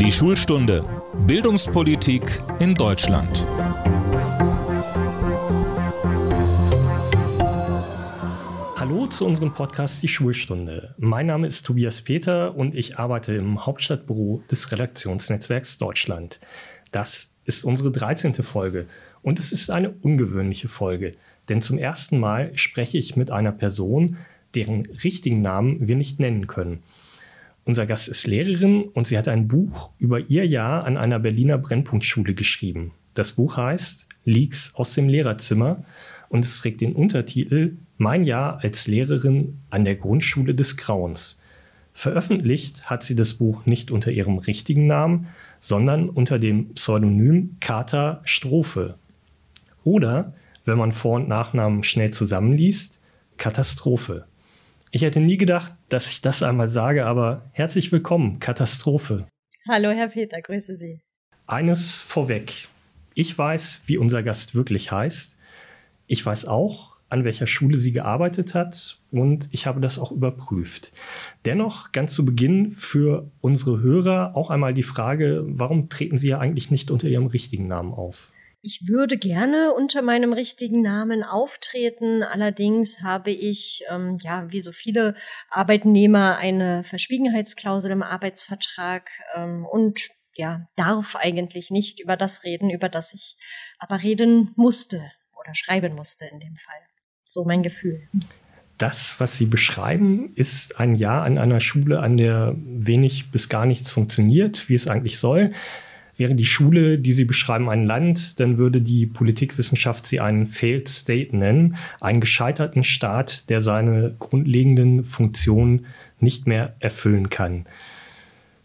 Die Schulstunde Bildungspolitik in Deutschland. Hallo zu unserem Podcast Die Schulstunde. Mein Name ist Tobias Peter und ich arbeite im Hauptstadtbüro des Redaktionsnetzwerks Deutschland. Das ist unsere 13. Folge und es ist eine ungewöhnliche Folge, denn zum ersten Mal spreche ich mit einer Person, deren richtigen Namen wir nicht nennen können. Unser Gast ist Lehrerin und sie hat ein Buch über ihr Jahr an einer Berliner Brennpunktschule geschrieben. Das Buch heißt Leaks aus dem Lehrerzimmer und es trägt den Untertitel Mein Jahr als Lehrerin an der Grundschule des Grauens. Veröffentlicht hat sie das Buch nicht unter ihrem richtigen Namen, sondern unter dem Pseudonym Kata Strophe. Oder, wenn man Vor- und Nachnamen schnell zusammenliest, Katastrophe. Ich hätte nie gedacht, dass ich das einmal sage, aber herzlich willkommen, Katastrophe. Hallo, Herr Peter, grüße Sie. Eines vorweg. Ich weiß, wie unser Gast wirklich heißt. Ich weiß auch, an welcher Schule sie gearbeitet hat und ich habe das auch überprüft. Dennoch ganz zu Beginn für unsere Hörer auch einmal die Frage, warum treten Sie ja eigentlich nicht unter Ihrem richtigen Namen auf? Ich würde gerne unter meinem richtigen Namen auftreten. Allerdings habe ich, ähm, ja, wie so viele Arbeitnehmer, eine Verschwiegenheitsklausel im Arbeitsvertrag ähm, und ja, darf eigentlich nicht über das reden, über das ich aber reden musste oder schreiben musste in dem Fall. So mein Gefühl. Das, was Sie beschreiben, ist ein Jahr an einer Schule, an der wenig bis gar nichts funktioniert, wie es eigentlich soll. Wäre die Schule, die Sie beschreiben, ein Land, dann würde die Politikwissenschaft sie einen Failed State nennen, einen gescheiterten Staat, der seine grundlegenden Funktionen nicht mehr erfüllen kann.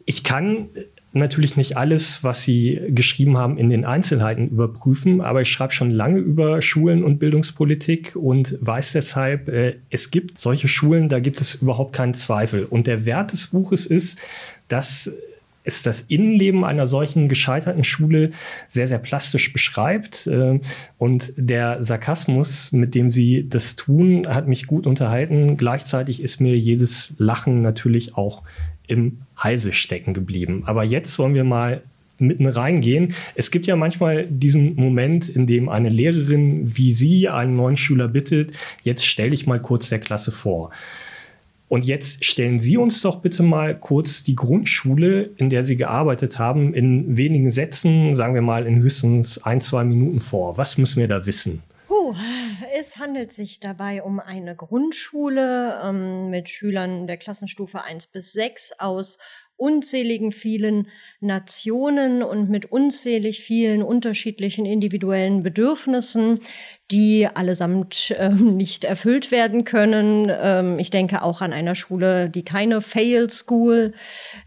Ich kann natürlich nicht alles, was Sie geschrieben haben, in den Einzelheiten überprüfen, aber ich schreibe schon lange über Schulen und Bildungspolitik und weiß deshalb, äh, es gibt solche Schulen, da gibt es überhaupt keinen Zweifel. Und der Wert des Buches ist, dass es das Innenleben einer solchen gescheiterten Schule sehr, sehr plastisch beschreibt. Äh, und der Sarkasmus, mit dem sie das tun, hat mich gut unterhalten. Gleichzeitig ist mir jedes Lachen natürlich auch im Halse stecken geblieben. Aber jetzt wollen wir mal mitten reingehen. Es gibt ja manchmal diesen Moment, in dem eine Lehrerin wie Sie einen neuen Schüler bittet, jetzt stelle ich mal kurz der Klasse vor. Und jetzt stellen Sie uns doch bitte mal kurz die Grundschule, in der Sie gearbeitet haben, in wenigen Sätzen, sagen wir mal in höchstens ein, zwei Minuten vor. Was müssen wir da wissen? Puh, es handelt sich dabei um eine Grundschule ähm, mit Schülern der Klassenstufe 1 bis 6 aus unzähligen vielen Nationen und mit unzählig vielen unterschiedlichen individuellen Bedürfnissen, die allesamt äh, nicht erfüllt werden können. Ähm, ich denke auch an einer Schule, die keine Fail School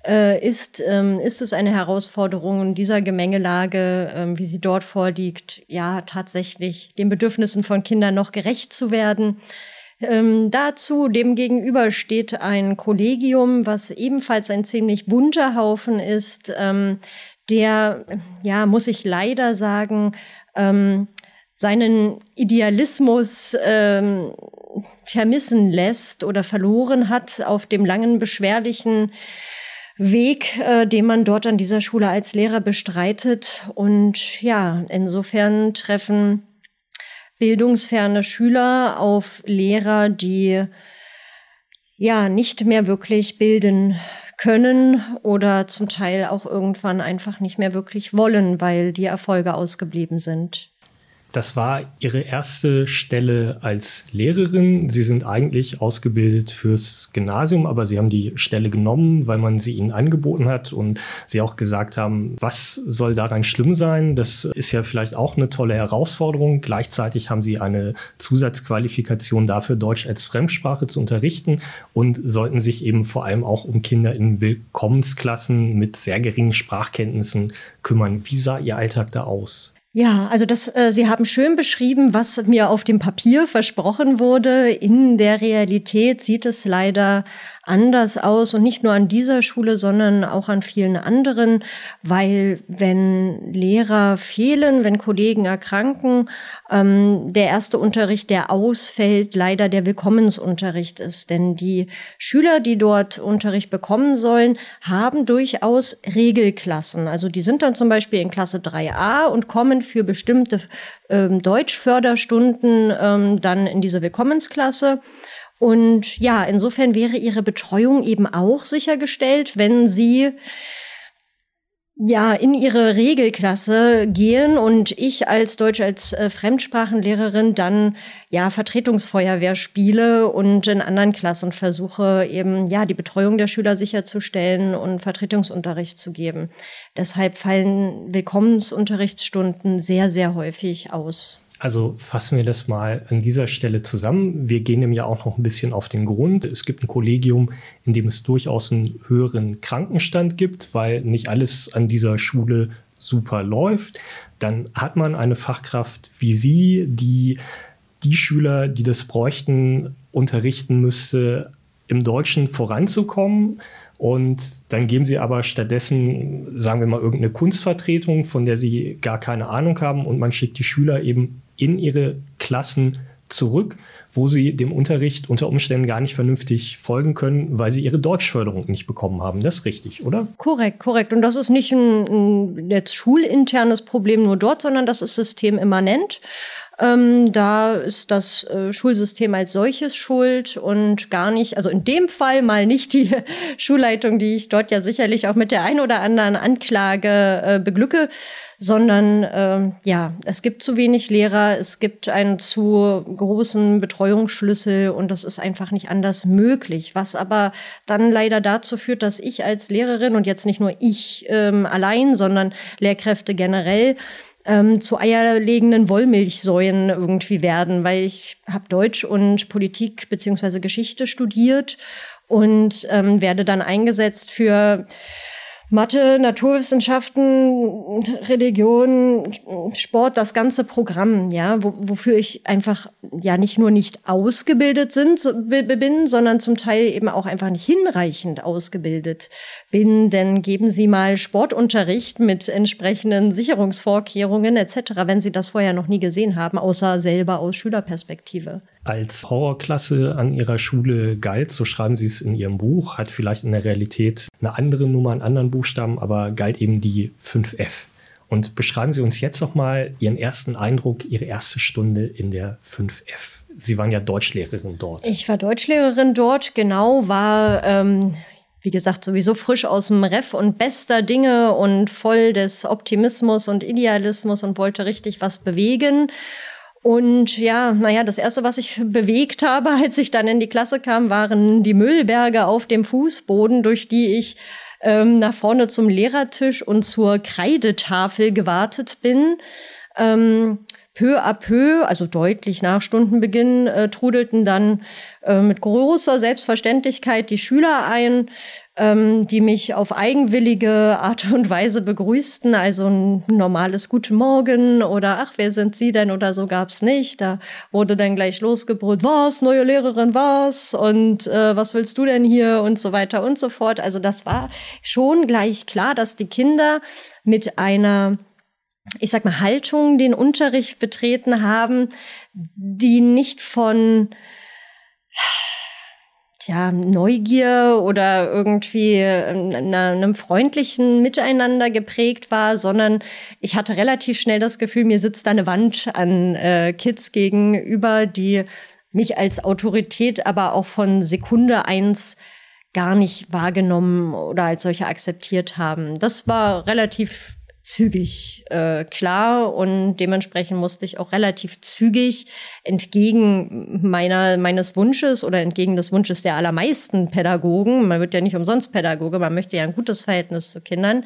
äh, ist, ähm, ist es eine Herausforderung in dieser Gemengelage, ähm, wie sie dort vorliegt, ja tatsächlich den Bedürfnissen von Kindern noch gerecht zu werden. Ähm, dazu dem gegenüber steht ein Kollegium, was ebenfalls ein ziemlich bunter Haufen ist, ähm, der, ja, muss ich leider sagen, ähm, seinen Idealismus ähm, vermissen lässt oder verloren hat auf dem langen, beschwerlichen Weg, äh, den man dort an dieser Schule als Lehrer bestreitet. Und ja, insofern treffen bildungsferne Schüler auf Lehrer, die ja nicht mehr wirklich bilden können oder zum Teil auch irgendwann einfach nicht mehr wirklich wollen, weil die Erfolge ausgeblieben sind. Das war Ihre erste Stelle als Lehrerin. Sie sind eigentlich ausgebildet fürs Gymnasium, aber Sie haben die Stelle genommen, weil man sie Ihnen angeboten hat und Sie auch gesagt haben, was soll daran schlimm sein? Das ist ja vielleicht auch eine tolle Herausforderung. Gleichzeitig haben Sie eine Zusatzqualifikation dafür, Deutsch als Fremdsprache zu unterrichten und sollten sich eben vor allem auch um Kinder in Willkommensklassen mit sehr geringen Sprachkenntnissen kümmern. Wie sah Ihr Alltag da aus? Ja, also das, äh, Sie haben schön beschrieben, was mir auf dem Papier versprochen wurde. In der Realität sieht es leider anders aus und nicht nur an dieser Schule, sondern auch an vielen anderen, weil wenn Lehrer fehlen, wenn Kollegen erkranken, ähm, der erste Unterricht, der ausfällt, leider der Willkommensunterricht ist. Denn die Schüler, die dort Unterricht bekommen sollen, haben durchaus Regelklassen. Also die sind dann zum Beispiel in Klasse 3a und kommen für bestimmte ähm, Deutschförderstunden ähm, dann in diese Willkommensklasse. Und ja, insofern wäre ihre Betreuung eben auch sichergestellt, wenn sie ja in ihre Regelklasse gehen und ich als Deutsch als äh, Fremdsprachenlehrerin dann ja Vertretungsfeuerwehr spiele und in anderen Klassen versuche eben ja die Betreuung der Schüler sicherzustellen und Vertretungsunterricht zu geben. Deshalb fallen Willkommensunterrichtsstunden sehr sehr häufig aus. Also fassen wir das mal an dieser Stelle zusammen. Wir gehen dem ja auch noch ein bisschen auf den Grund. Es gibt ein Kollegium, in dem es durchaus einen höheren Krankenstand gibt, weil nicht alles an dieser Schule super läuft. Dann hat man eine Fachkraft wie Sie, die die Schüler, die das bräuchten, unterrichten müsste, im Deutschen voranzukommen. Und dann geben sie aber stattdessen, sagen wir mal, irgendeine Kunstvertretung, von der sie gar keine Ahnung haben. Und man schickt die Schüler eben in ihre Klassen zurück, wo sie dem Unterricht unter Umständen gar nicht vernünftig folgen können, weil sie ihre Deutschförderung nicht bekommen haben. Das ist richtig, oder? Korrekt, korrekt. Und das ist nicht ein, ein jetzt schulinternes Problem nur dort, sondern das ist systemimmanent. Ähm, da ist das äh, Schulsystem als solches schuld und gar nicht, also in dem Fall mal nicht die Schulleitung, die ich dort ja sicherlich auch mit der ein oder anderen Anklage äh, beglücke, sondern äh, ja, es gibt zu wenig Lehrer, es gibt einen zu großen Betreuungsschlüssel und das ist einfach nicht anders möglich. Was aber dann leider dazu führt, dass ich als Lehrerin und jetzt nicht nur ich ähm, allein, sondern Lehrkräfte generell ähm, zu eierlegenden Wollmilchsäuen irgendwie werden, weil ich habe Deutsch und Politik beziehungsweise Geschichte studiert und ähm, werde dann eingesetzt für Mathe, Naturwissenschaften, Religion, Sport, das ganze Programm, ja, wo, wofür ich einfach ja nicht nur nicht ausgebildet sind, bin, sondern zum Teil eben auch einfach nicht hinreichend ausgebildet bin. Denn geben Sie mal Sportunterricht mit entsprechenden Sicherungsvorkehrungen etc., wenn Sie das vorher noch nie gesehen haben, außer selber aus Schülerperspektive als Horrorklasse an ihrer Schule galt, so schreiben sie es in ihrem Buch, hat vielleicht in der Realität eine andere Nummer, einen anderen Buchstaben, aber galt eben die 5F. Und beschreiben Sie uns jetzt noch mal Ihren ersten Eindruck, Ihre erste Stunde in der 5F. Sie waren ja Deutschlehrerin dort. Ich war Deutschlehrerin dort, genau, war, ähm, wie gesagt, sowieso frisch aus dem Ref und bester Dinge und voll des Optimismus und Idealismus und wollte richtig was bewegen. Und ja, naja, das erste, was ich bewegt habe, als ich dann in die Klasse kam, waren die Müllberge auf dem Fußboden, durch die ich ähm, nach vorne zum Lehrertisch und zur Kreidetafel gewartet bin. Ähm, peu à peu, also deutlich nach Stundenbeginn, äh, trudelten dann äh, mit großer Selbstverständlichkeit die Schüler ein ähm, die mich auf eigenwillige Art und Weise begrüßten. Also ein normales Guten Morgen oder ach, wer sind Sie denn oder so gab's nicht. Da wurde dann gleich losgebrüllt, was, neue Lehrerin, was und äh, was willst du denn hier und so weiter und so fort. Also das war schon gleich klar, dass die Kinder mit einer ich sag mal, Haltung den Unterricht betreten haben, die nicht von ja, Neugier oder irgendwie ähm, einem freundlichen Miteinander geprägt war, sondern ich hatte relativ schnell das Gefühl, mir sitzt da eine Wand an äh, Kids gegenüber, die mich als Autorität aber auch von Sekunde eins gar nicht wahrgenommen oder als solche akzeptiert haben. Das war relativ zügig äh, klar und dementsprechend musste ich auch relativ zügig entgegen meiner meines Wunsches oder entgegen des Wunsches der allermeisten Pädagogen, man wird ja nicht umsonst Pädagoge, man möchte ja ein gutes Verhältnis zu Kindern,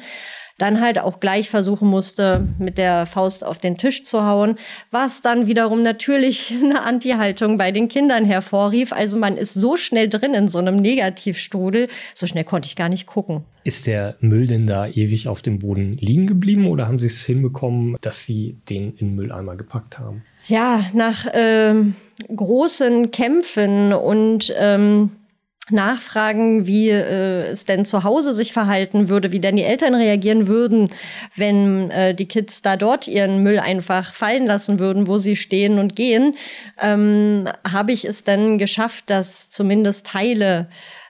dann halt auch gleich versuchen musste, mit der Faust auf den Tisch zu hauen, was dann wiederum natürlich eine Anti-Haltung bei den Kindern hervorrief. Also man ist so schnell drin in so einem Negativstrudel, so schnell konnte ich gar nicht gucken. Ist der Müll denn da ewig auf dem Boden liegen geblieben oder haben Sie es hinbekommen, dass Sie den in den Mülleimer gepackt haben? Ja, nach ähm, großen Kämpfen und ähm, nachfragen, wie äh, es denn zu Hause sich verhalten würde, wie denn die Eltern reagieren würden, wenn äh, die Kids da dort ihren Müll einfach fallen lassen würden, wo sie stehen und gehen, ähm, habe ich es dann geschafft, dass zumindest Teile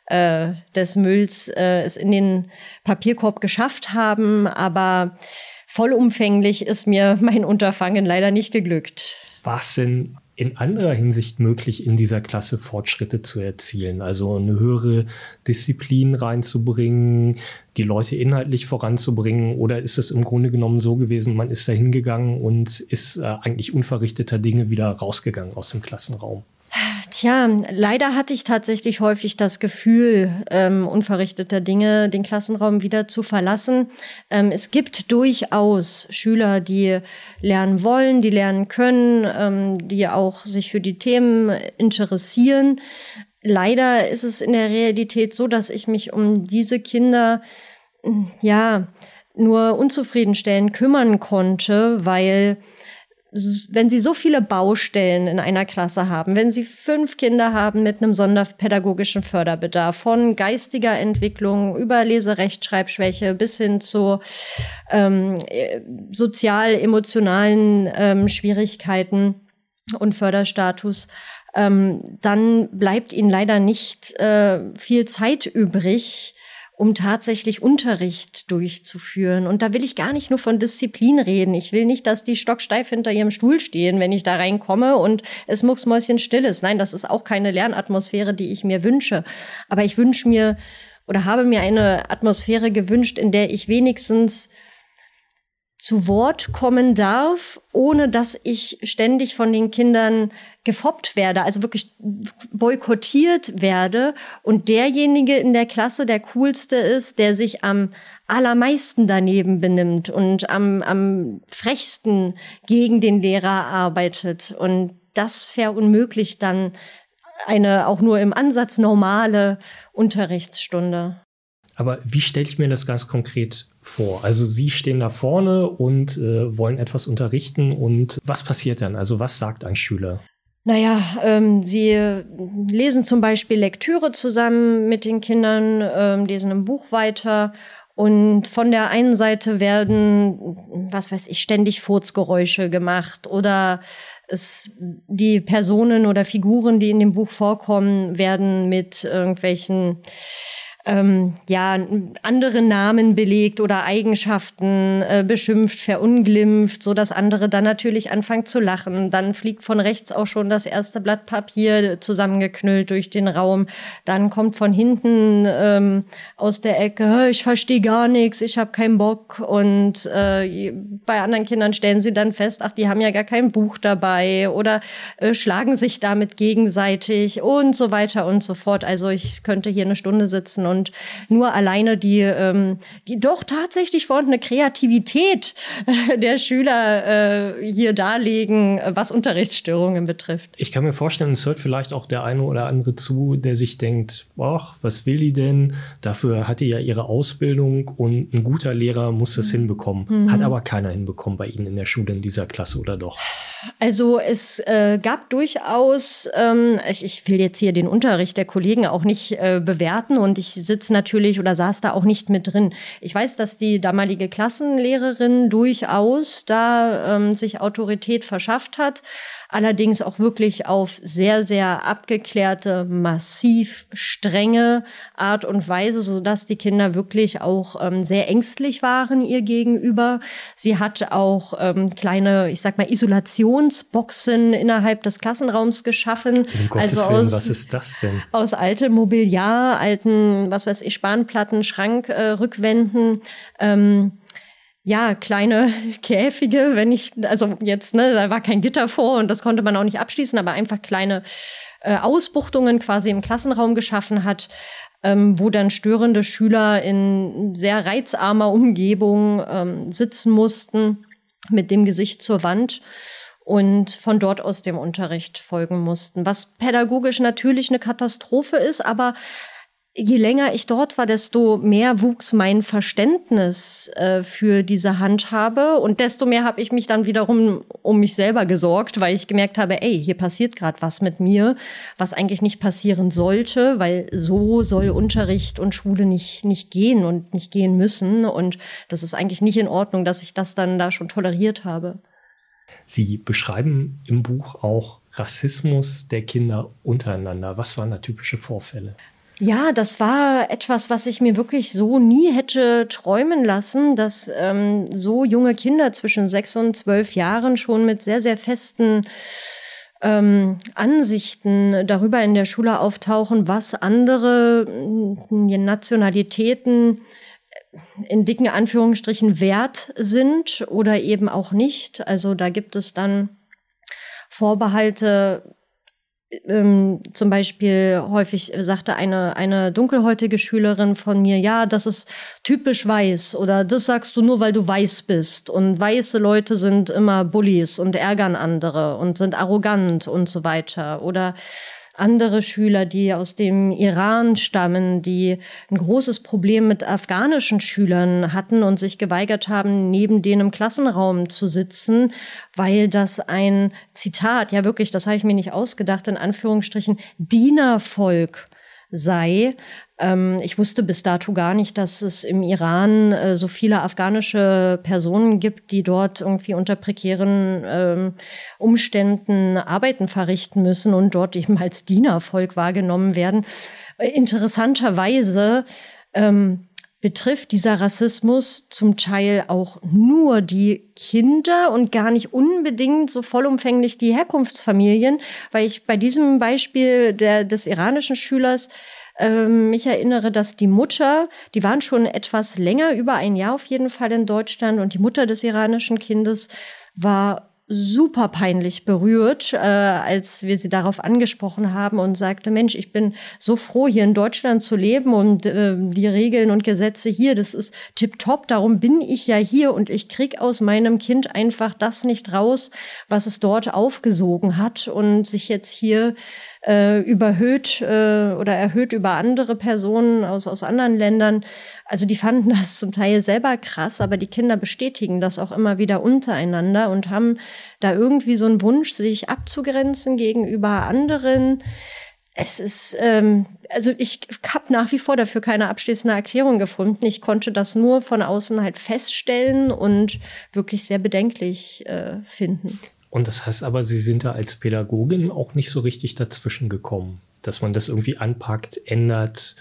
äh, des Mülls äh, es in den Papierkorb geschafft haben, aber vollumfänglich ist mir mein Unterfangen leider nicht geglückt. Was denn in anderer Hinsicht möglich, in dieser Klasse Fortschritte zu erzielen. Also eine höhere Disziplin reinzubringen, die Leute inhaltlich voranzubringen? Oder ist es im Grunde genommen so gewesen, man ist da hingegangen und ist äh, eigentlich unverrichteter Dinge wieder rausgegangen aus dem Klassenraum? Tja, leider hatte ich tatsächlich häufig das Gefühl, ähm, unverrichteter Dinge den Klassenraum wieder zu verlassen. Ähm, es gibt durchaus Schüler, die lernen wollen, die lernen können, ähm, die auch sich für die Themen interessieren. Leider ist es in der Realität so, dass ich mich um diese Kinder, ja, nur unzufriedenstellend kümmern konnte, weil wenn Sie so viele Baustellen in einer Klasse haben, wenn Sie fünf Kinder haben mit einem sonderpädagogischen Förderbedarf, von geistiger Entwicklung über Leserechtschreibschwäche bis hin zu ähm, sozial-emotionalen ähm, Schwierigkeiten und Förderstatus, ähm, dann bleibt Ihnen leider nicht äh, viel Zeit übrig, um tatsächlich Unterricht durchzuführen. Und da will ich gar nicht nur von Disziplin reden. Ich will nicht, dass die stocksteif hinter ihrem Stuhl stehen, wenn ich da reinkomme und es mucksmäuschen still ist. Nein, das ist auch keine Lernatmosphäre, die ich mir wünsche. Aber ich wünsche mir oder habe mir eine Atmosphäre gewünscht, in der ich wenigstens zu Wort kommen darf, ohne dass ich ständig von den Kindern gefoppt werde, also wirklich boykottiert werde und derjenige in der Klasse der coolste ist, der sich am allermeisten daneben benimmt und am, am frechsten gegen den Lehrer arbeitet. Und das verunmöglicht dann eine auch nur im Ansatz normale Unterrichtsstunde. Aber wie stelle ich mir das ganz konkret vor? Also Sie stehen da vorne und äh, wollen etwas unterrichten und was passiert dann? Also was sagt ein Schüler? Naja, ähm, sie lesen zum Beispiel Lektüre zusammen mit den Kindern, ähm, lesen ein Buch weiter und von der einen Seite werden, was weiß ich, ständig Furzgeräusche gemacht oder es, die Personen oder Figuren, die in dem Buch vorkommen, werden mit irgendwelchen ähm, ja, andere Namen belegt oder Eigenschaften äh, beschimpft, verunglimpft, so dass andere dann natürlich anfangen zu lachen. Dann fliegt von rechts auch schon das erste Blatt Papier zusammengeknüllt durch den Raum. Dann kommt von hinten ähm, aus der Ecke, ich verstehe gar nichts, ich habe keinen Bock. Und äh, bei anderen Kindern stellen sie dann fest, ach, die haben ja gar kein Buch dabei oder äh, schlagen sich damit gegenseitig und so weiter und so fort. Also ich könnte hier eine Stunde sitzen und nur alleine die, ähm, die doch tatsächlich vorhandene Kreativität äh, der Schüler äh, hier darlegen, was Unterrichtsstörungen betrifft. Ich kann mir vorstellen, es hört vielleicht auch der eine oder andere zu, der sich denkt, ach, was will die denn? Dafür hat die ja ihre Ausbildung und ein guter Lehrer muss das mhm. hinbekommen. Mhm. Hat aber keiner hinbekommen bei Ihnen in der Schule in dieser Klasse oder doch? Also es äh, gab durchaus, ähm, ich, ich, will jetzt hier den Unterricht der Kollegen auch nicht äh, bewerten und ich sitze natürlich oder saß da auch nicht mit drin. Ich weiß, dass die damalige Klassenlehrerin durchaus da ähm, sich Autorität verschafft hat allerdings auch wirklich auf sehr, sehr abgeklärte, massiv strenge Art und Weise, so dass die Kinder wirklich auch ähm, sehr ängstlich waren ihr gegenüber. Sie hat auch ähm, kleine, ich sag mal, Isolationsboxen innerhalb des Klassenraums geschaffen. Um also Willen, aus, was ist das denn? Aus altem Mobiliar, alten, was weiß ich, Spanplatten, Schrankrückwänden. Äh, ähm, ja, kleine Käfige, wenn ich, also jetzt, ne, da war kein Gitter vor und das konnte man auch nicht abschließen, aber einfach kleine äh, Ausbuchtungen quasi im Klassenraum geschaffen hat, ähm, wo dann störende Schüler in sehr reizarmer Umgebung ähm, sitzen mussten, mit dem Gesicht zur Wand und von dort aus dem Unterricht folgen mussten. Was pädagogisch natürlich eine Katastrophe ist, aber je länger ich dort war, desto mehr wuchs mein Verständnis äh, für diese Handhabe und desto mehr habe ich mich dann wiederum um mich selber gesorgt, weil ich gemerkt habe, ey, hier passiert gerade was mit mir, was eigentlich nicht passieren sollte, weil so soll Unterricht und Schule nicht nicht gehen und nicht gehen müssen und das ist eigentlich nicht in Ordnung, dass ich das dann da schon toleriert habe. Sie beschreiben im Buch auch Rassismus der Kinder untereinander. Was waren da typische Vorfälle? Ja, das war etwas, was ich mir wirklich so nie hätte träumen lassen, dass ähm, so junge Kinder zwischen sechs und zwölf Jahren schon mit sehr, sehr festen ähm, Ansichten darüber in der Schule auftauchen, was andere äh, Nationalitäten in dicken Anführungsstrichen wert sind oder eben auch nicht. Also da gibt es dann Vorbehalte ähm, zum Beispiel häufig sagte eine, eine dunkelhäutige Schülerin von mir, ja, das ist typisch weiß oder das sagst du nur, weil du weiß bist. Und weiße Leute sind immer Bullies und ärgern andere und sind arrogant und so weiter. Oder andere Schüler, die aus dem Iran stammen, die ein großes Problem mit afghanischen Schülern hatten und sich geweigert haben, neben denen im Klassenraum zu sitzen, weil das ein Zitat, ja wirklich, das habe ich mir nicht ausgedacht, in Anführungsstrichen, Dienervolk sei. Ähm, ich wusste bis dato gar nicht, dass es im Iran äh, so viele afghanische Personen gibt, die dort irgendwie unter prekären ähm, Umständen Arbeiten verrichten müssen und dort eben als Dienervolk wahrgenommen werden. Äh, interessanterweise ähm, betrifft dieser Rassismus zum Teil auch nur die Kinder und gar nicht unbedingt so vollumfänglich die Herkunftsfamilien, weil ich bei diesem Beispiel der, des iranischen Schülers ähm, mich erinnere, dass die Mutter, die waren schon etwas länger, über ein Jahr auf jeden Fall in Deutschland und die Mutter des iranischen Kindes war super peinlich berührt, äh, als wir sie darauf angesprochen haben und sagte, Mensch, ich bin so froh, hier in Deutschland zu leben und äh, die Regeln und Gesetze hier, das ist tipptopp, darum bin ich ja hier und ich krieg aus meinem Kind einfach das nicht raus, was es dort aufgesogen hat und sich jetzt hier äh, überhöht äh, oder erhöht über andere Personen aus, aus anderen Ländern. Also die fanden das zum Teil selber krass, aber die Kinder bestätigen das auch immer wieder untereinander und haben da irgendwie so einen Wunsch, sich abzugrenzen gegenüber anderen. Es ist, ähm, also ich habe nach wie vor dafür keine abschließende Erklärung gefunden. Ich konnte das nur von außen halt feststellen und wirklich sehr bedenklich äh, finden. Und das heißt aber, Sie sind da als Pädagogin auch nicht so richtig dazwischen gekommen, dass man das irgendwie anpackt, ändert.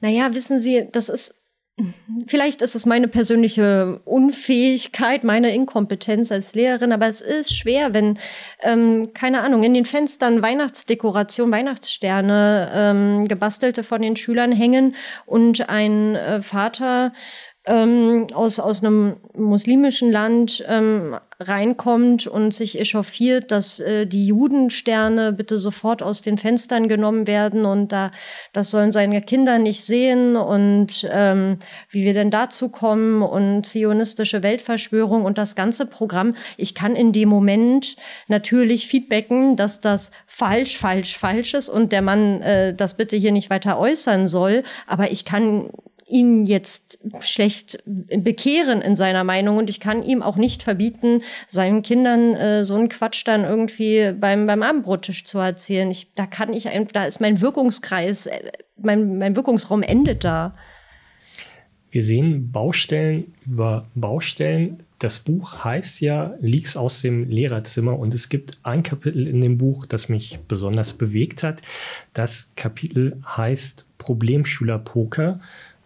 Naja, wissen Sie, das ist Vielleicht ist es meine persönliche Unfähigkeit, meine Inkompetenz als Lehrerin, aber es ist schwer, wenn, ähm, keine Ahnung, in den Fenstern Weihnachtsdekoration, Weihnachtssterne ähm, gebastelte von den Schülern hängen und ein äh, Vater ähm, aus, aus einem muslimischen Land ähm, reinkommt und sich echauffiert, dass äh, die Judensterne bitte sofort aus den Fenstern genommen werden und da das sollen seine Kinder nicht sehen und ähm, wie wir denn dazu kommen und zionistische Weltverschwörung und das ganze Programm. Ich kann in dem Moment natürlich feedbacken, dass das falsch, falsch, falsch ist und der Mann äh, das bitte hier nicht weiter äußern soll, aber ich kann ihn jetzt schlecht bekehren in seiner Meinung und ich kann ihm auch nicht verbieten, seinen Kindern äh, so einen Quatsch dann irgendwie beim, beim Abendbrottisch zu erzählen. Ich, da kann ich, da ist mein Wirkungskreis, äh, mein, mein Wirkungsraum endet da. Wir sehen Baustellen über Baustellen. Das Buch heißt ja Leaks aus dem Lehrerzimmer und es gibt ein Kapitel in dem Buch, das mich besonders bewegt hat. Das Kapitel heißt Problemschülerpoker.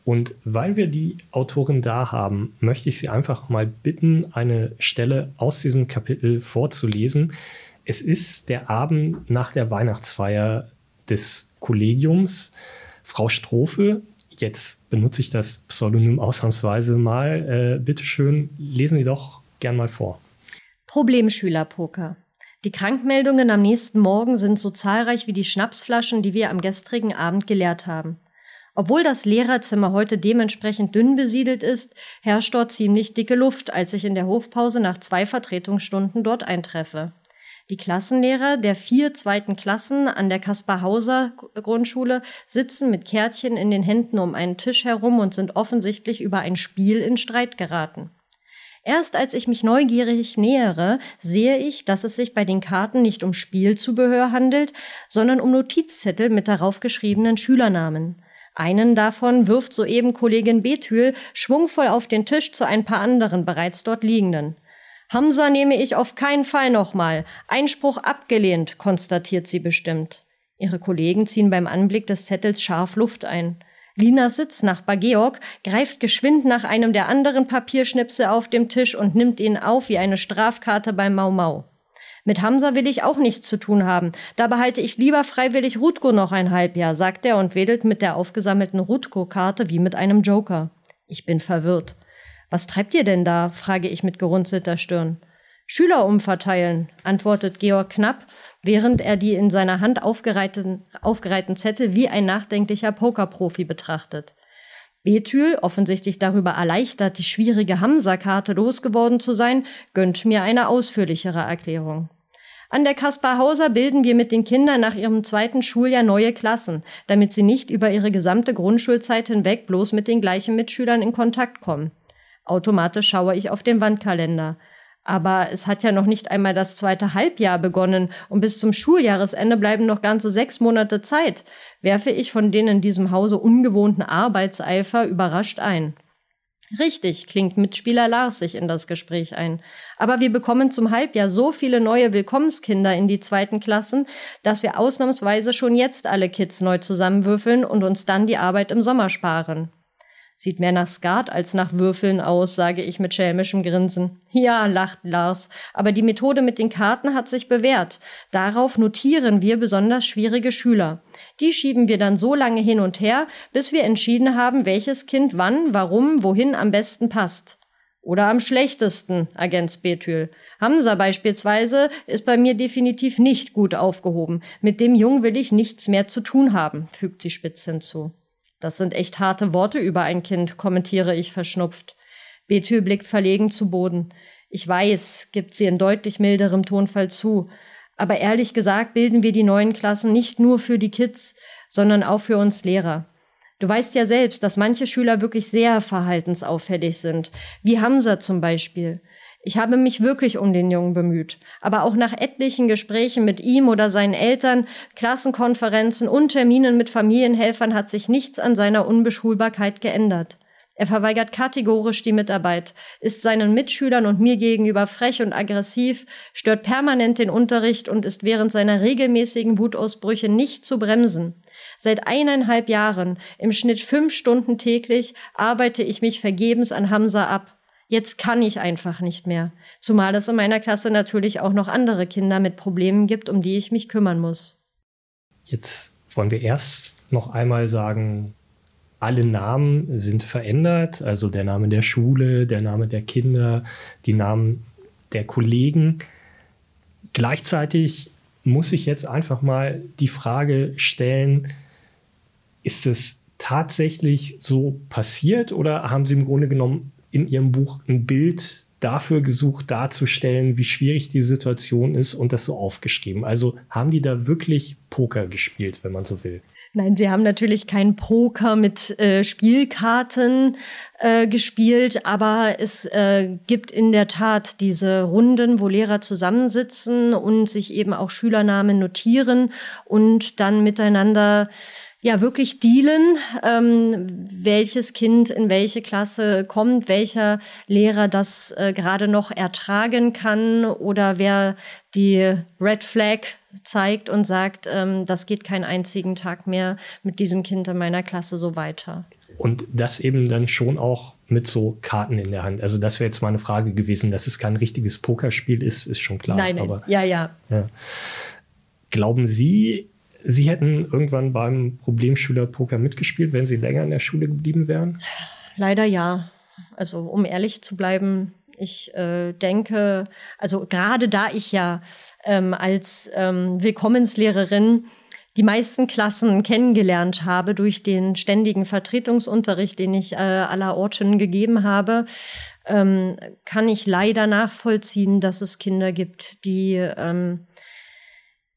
Und weil wir die Autorin da haben, möchte ich Sie einfach mal bitten, eine Stelle aus diesem Kapitel vorzulesen. Es ist der Abend nach der Weihnachtsfeier des Kollegiums. Frau Strophe, jetzt benutze ich das Pseudonym ausnahmsweise mal. Äh, Bitte schön, lesen Sie doch gern mal vor. Problemschülerpoker. Die Krankmeldungen am nächsten Morgen sind so zahlreich wie die Schnapsflaschen, die wir am gestrigen Abend geleert haben. Obwohl das Lehrerzimmer heute dementsprechend dünn besiedelt ist, herrscht dort ziemlich dicke Luft, als ich in der Hofpause nach zwei Vertretungsstunden dort eintreffe. Die Klassenlehrer der vier zweiten Klassen an der Kaspar-Hauser Grundschule sitzen mit Kärtchen in den Händen um einen Tisch herum und sind offensichtlich über ein Spiel in Streit geraten. Erst als ich mich neugierig nähere, sehe ich, dass es sich bei den Karten nicht um Spielzubehör handelt, sondern um Notizzettel mit darauf geschriebenen Schülernamen. Einen davon wirft soeben Kollegin Bethül schwungvoll auf den Tisch zu ein paar anderen bereits dort liegenden. Hamza nehme ich auf keinen Fall nochmal. Einspruch abgelehnt, konstatiert sie bestimmt. Ihre Kollegen ziehen beim Anblick des Zettels scharf Luft ein. Linas Sitznachbar Georg greift geschwind nach einem der anderen Papierschnipsel auf dem Tisch und nimmt ihn auf wie eine Strafkarte beim Mau Mau. Mit Hamza will ich auch nichts zu tun haben. Da behalte ich lieber freiwillig Rutko noch ein Halbjahr, sagt er und wedelt mit der aufgesammelten Rutko-Karte wie mit einem Joker. Ich bin verwirrt. Was treibt ihr denn da? frage ich mit gerunzelter Stirn. Schüler umverteilen, antwortet Georg knapp, während er die in seiner Hand aufgereihten, Zettel wie ein nachdenklicher Pokerprofi betrachtet. Bethül, offensichtlich darüber erleichtert, die schwierige Hamsa-Karte losgeworden zu sein, gönnt mir eine ausführlichere Erklärung. An der Kaspar Hauser bilden wir mit den Kindern nach ihrem zweiten Schuljahr neue Klassen, damit sie nicht über ihre gesamte Grundschulzeit hinweg bloß mit den gleichen Mitschülern in Kontakt kommen. Automatisch schaue ich auf den Wandkalender. Aber es hat ja noch nicht einmal das zweite Halbjahr begonnen und bis zum Schuljahresende bleiben noch ganze sechs Monate Zeit, werfe ich von den in diesem Hause ungewohnten Arbeitseifer überrascht ein. Richtig, klingt Mitspieler Lars sich in das Gespräch ein. Aber wir bekommen zum Halbjahr so viele neue Willkommenskinder in die zweiten Klassen, dass wir ausnahmsweise schon jetzt alle Kids neu zusammenwürfeln und uns dann die Arbeit im Sommer sparen. Sieht mehr nach Skat als nach Würfeln aus, sage ich mit schelmischem Grinsen. Ja, lacht Lars, aber die Methode mit den Karten hat sich bewährt. Darauf notieren wir besonders schwierige Schüler. Die schieben wir dann so lange hin und her, bis wir entschieden haben, welches Kind wann, warum, wohin am besten passt. Oder am schlechtesten, ergänzt Bethül. Hamza beispielsweise ist bei mir definitiv nicht gut aufgehoben. Mit dem Jungen will ich nichts mehr zu tun haben, fügt sie spitz hinzu. Das sind echt harte Worte über ein Kind, kommentiere ich verschnupft. Bethül blickt verlegen zu Boden. Ich weiß, gibt sie in deutlich milderem Tonfall zu. Aber ehrlich gesagt bilden wir die neuen Klassen nicht nur für die Kids, sondern auch für uns Lehrer. Du weißt ja selbst, dass manche Schüler wirklich sehr verhaltensauffällig sind, wie Hamza zum Beispiel. Ich habe mich wirklich um den Jungen bemüht. Aber auch nach etlichen Gesprächen mit ihm oder seinen Eltern, Klassenkonferenzen und Terminen mit Familienhelfern hat sich nichts an seiner Unbeschulbarkeit geändert. Er verweigert kategorisch die Mitarbeit, ist seinen Mitschülern und mir gegenüber frech und aggressiv, stört permanent den Unterricht und ist während seiner regelmäßigen Wutausbrüche nicht zu bremsen. Seit eineinhalb Jahren, im Schnitt fünf Stunden täglich, arbeite ich mich vergebens an Hamza ab. Jetzt kann ich einfach nicht mehr. Zumal es in meiner Klasse natürlich auch noch andere Kinder mit Problemen gibt, um die ich mich kümmern muss. Jetzt wollen wir erst noch einmal sagen, alle Namen sind verändert, also der Name der Schule, der Name der Kinder, die Namen der Kollegen. Gleichzeitig muss ich jetzt einfach mal die Frage stellen, ist es tatsächlich so passiert oder haben Sie im Grunde genommen in ihrem Buch ein Bild dafür gesucht, darzustellen, wie schwierig die Situation ist und das so aufgeschrieben. Also haben die da wirklich Poker gespielt, wenn man so will. Nein, sie haben natürlich kein Poker mit äh, Spielkarten äh, gespielt, aber es äh, gibt in der Tat diese Runden, wo Lehrer zusammensitzen und sich eben auch Schülernamen notieren und dann miteinander ja wirklich dealen, ähm, welches Kind in welche Klasse kommt, welcher Lehrer das äh, gerade noch ertragen kann oder wer die Red Flag zeigt und sagt, ähm, das geht keinen einzigen Tag mehr mit diesem Kind in meiner Klasse so weiter. Und das eben dann schon auch mit so Karten in der Hand. Also das wäre jetzt mal eine Frage gewesen, dass es kein richtiges Pokerspiel ist, ist schon klar. Nein, nein. Aber, ja, ja, ja. Glauben Sie, Sie hätten irgendwann beim Problemschüler-Poker mitgespielt, wenn Sie länger in der Schule geblieben wären? Leider ja. Also um ehrlich zu bleiben, ich äh, denke, also gerade da ich ja ähm, als ähm, Willkommenslehrerin die meisten Klassen kennengelernt habe durch den ständigen Vertretungsunterricht, den ich äh, aller Orten gegeben habe, ähm, kann ich leider nachvollziehen, dass es Kinder gibt, die ähm,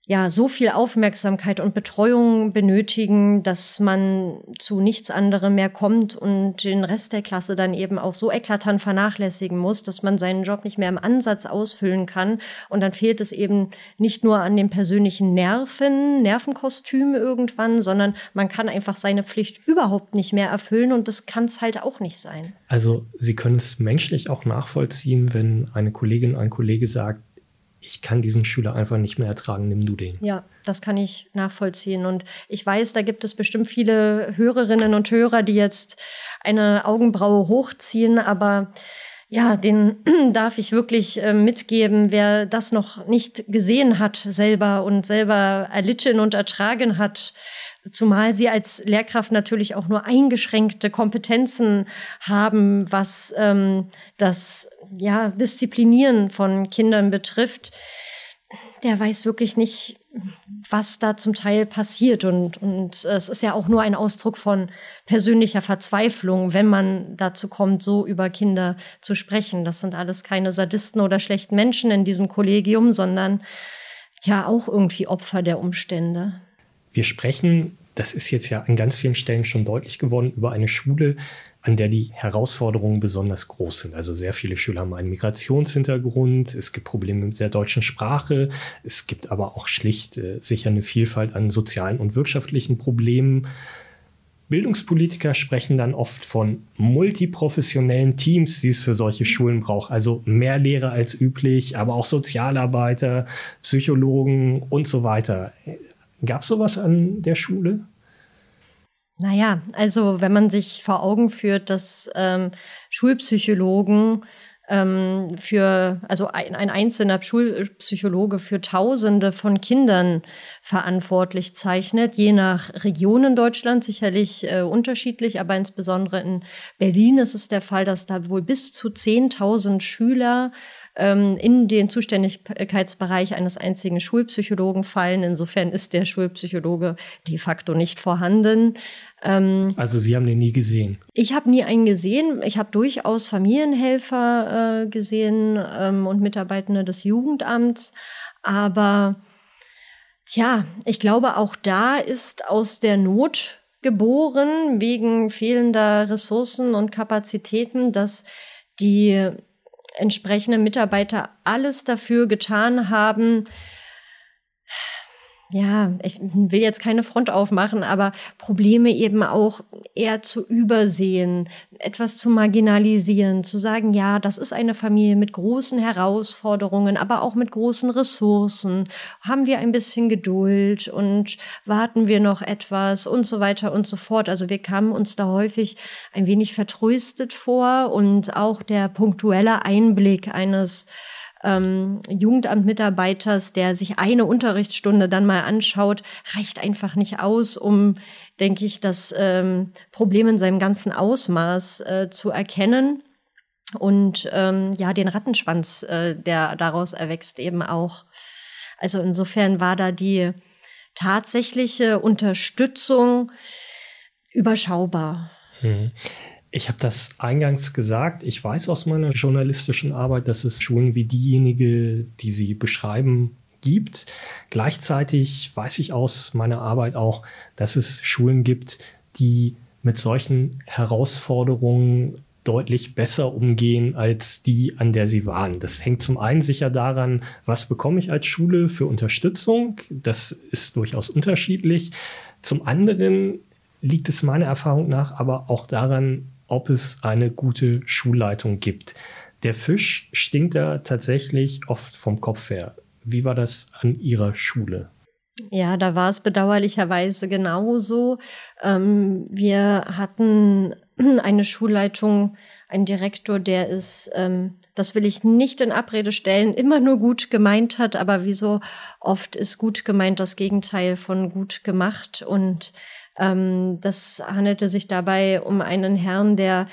ja so viel Aufmerksamkeit und Betreuung benötigen, dass man zu nichts anderem mehr kommt und den Rest der Klasse dann eben auch so eklatant vernachlässigen muss, dass man seinen Job nicht mehr im Ansatz ausfüllen kann. Und dann fehlt es eben nicht nur an den persönlichen Nerven, Nervenkostüm irgendwann, sondern man kann einfach seine Pflicht überhaupt nicht mehr erfüllen und das kann es halt auch nicht sein. Also Sie können es menschlich auch nachvollziehen, wenn eine Kollegin, ein Kollege sagt, ich kann diesen Schüler einfach nicht mehr ertragen, nimm du den. Ja, das kann ich nachvollziehen. Und ich weiß, da gibt es bestimmt viele Hörerinnen und Hörer, die jetzt eine Augenbraue hochziehen, aber ja, den darf ich wirklich äh, mitgeben, wer das noch nicht gesehen hat selber und selber erlitten und ertragen hat, zumal sie als Lehrkraft natürlich auch nur eingeschränkte Kompetenzen haben, was ähm, das ja, Disziplinieren von Kindern betrifft, der weiß wirklich nicht, was da zum Teil passiert. Und, und es ist ja auch nur ein Ausdruck von persönlicher Verzweiflung, wenn man dazu kommt, so über Kinder zu sprechen. Das sind alles keine Sadisten oder schlechten Menschen in diesem Kollegium, sondern ja auch irgendwie Opfer der Umstände. Wir sprechen, das ist jetzt ja an ganz vielen Stellen schon deutlich geworden, über eine Schule, an der die Herausforderungen besonders groß sind. Also sehr viele Schüler haben einen Migrationshintergrund, es gibt Probleme mit der deutschen Sprache, es gibt aber auch schlicht äh, sicher eine Vielfalt an sozialen und wirtschaftlichen Problemen. Bildungspolitiker sprechen dann oft von multiprofessionellen Teams, die es für solche Schulen braucht. Also mehr Lehrer als üblich, aber auch Sozialarbeiter, Psychologen und so weiter. Gab es sowas an der Schule? Naja, also wenn man sich vor Augen führt, dass ähm, Schulpsychologen ähm, für, also ein, ein einzelner Schulpsychologe für Tausende von Kindern verantwortlich zeichnet, je nach Region in Deutschland sicherlich äh, unterschiedlich, aber insbesondere in Berlin ist es der Fall, dass da wohl bis zu 10.000 Schüler ähm, in den Zuständigkeitsbereich eines einzigen Schulpsychologen fallen. Insofern ist der Schulpsychologe de facto nicht vorhanden. Ähm, also Sie haben den nie gesehen? Ich habe nie einen gesehen. Ich habe durchaus Familienhelfer äh, gesehen ähm, und Mitarbeitende des Jugendamts. Aber tja, ich glaube, auch da ist aus der Not geboren, wegen fehlender Ressourcen und Kapazitäten, dass die entsprechenden Mitarbeiter alles dafür getan haben, ja, ich will jetzt keine Front aufmachen, aber Probleme eben auch eher zu übersehen, etwas zu marginalisieren, zu sagen, ja, das ist eine Familie mit großen Herausforderungen, aber auch mit großen Ressourcen. Haben wir ein bisschen Geduld und warten wir noch etwas und so weiter und so fort. Also wir kamen uns da häufig ein wenig vertröstet vor und auch der punktuelle Einblick eines ähm, Jugendamtmitarbeiters, der sich eine Unterrichtsstunde dann mal anschaut, reicht einfach nicht aus, um, denke ich, das ähm, Problem in seinem ganzen Ausmaß äh, zu erkennen. Und ähm, ja, den Rattenschwanz, äh, der daraus erwächst, eben auch. Also insofern war da die tatsächliche Unterstützung überschaubar. Hm. Ich habe das eingangs gesagt. Ich weiß aus meiner journalistischen Arbeit, dass es Schulen wie diejenige, die Sie beschreiben, gibt. Gleichzeitig weiß ich aus meiner Arbeit auch, dass es Schulen gibt, die mit solchen Herausforderungen deutlich besser umgehen als die, an der sie waren. Das hängt zum einen sicher daran, was bekomme ich als Schule für Unterstützung. Das ist durchaus unterschiedlich. Zum anderen liegt es meiner Erfahrung nach aber auch daran, ob es eine gute Schulleitung gibt. Der Fisch stinkt da tatsächlich oft vom Kopf her. Wie war das an Ihrer Schule? Ja, da war es bedauerlicherweise genauso. Ähm, wir hatten eine Schulleitung, einen Direktor, der ist, ähm, das will ich nicht in Abrede stellen, immer nur gut gemeint hat, aber wie so oft ist gut gemeint das Gegenteil von gut gemacht. Und ähm, das handelte sich dabei um einen Herrn, der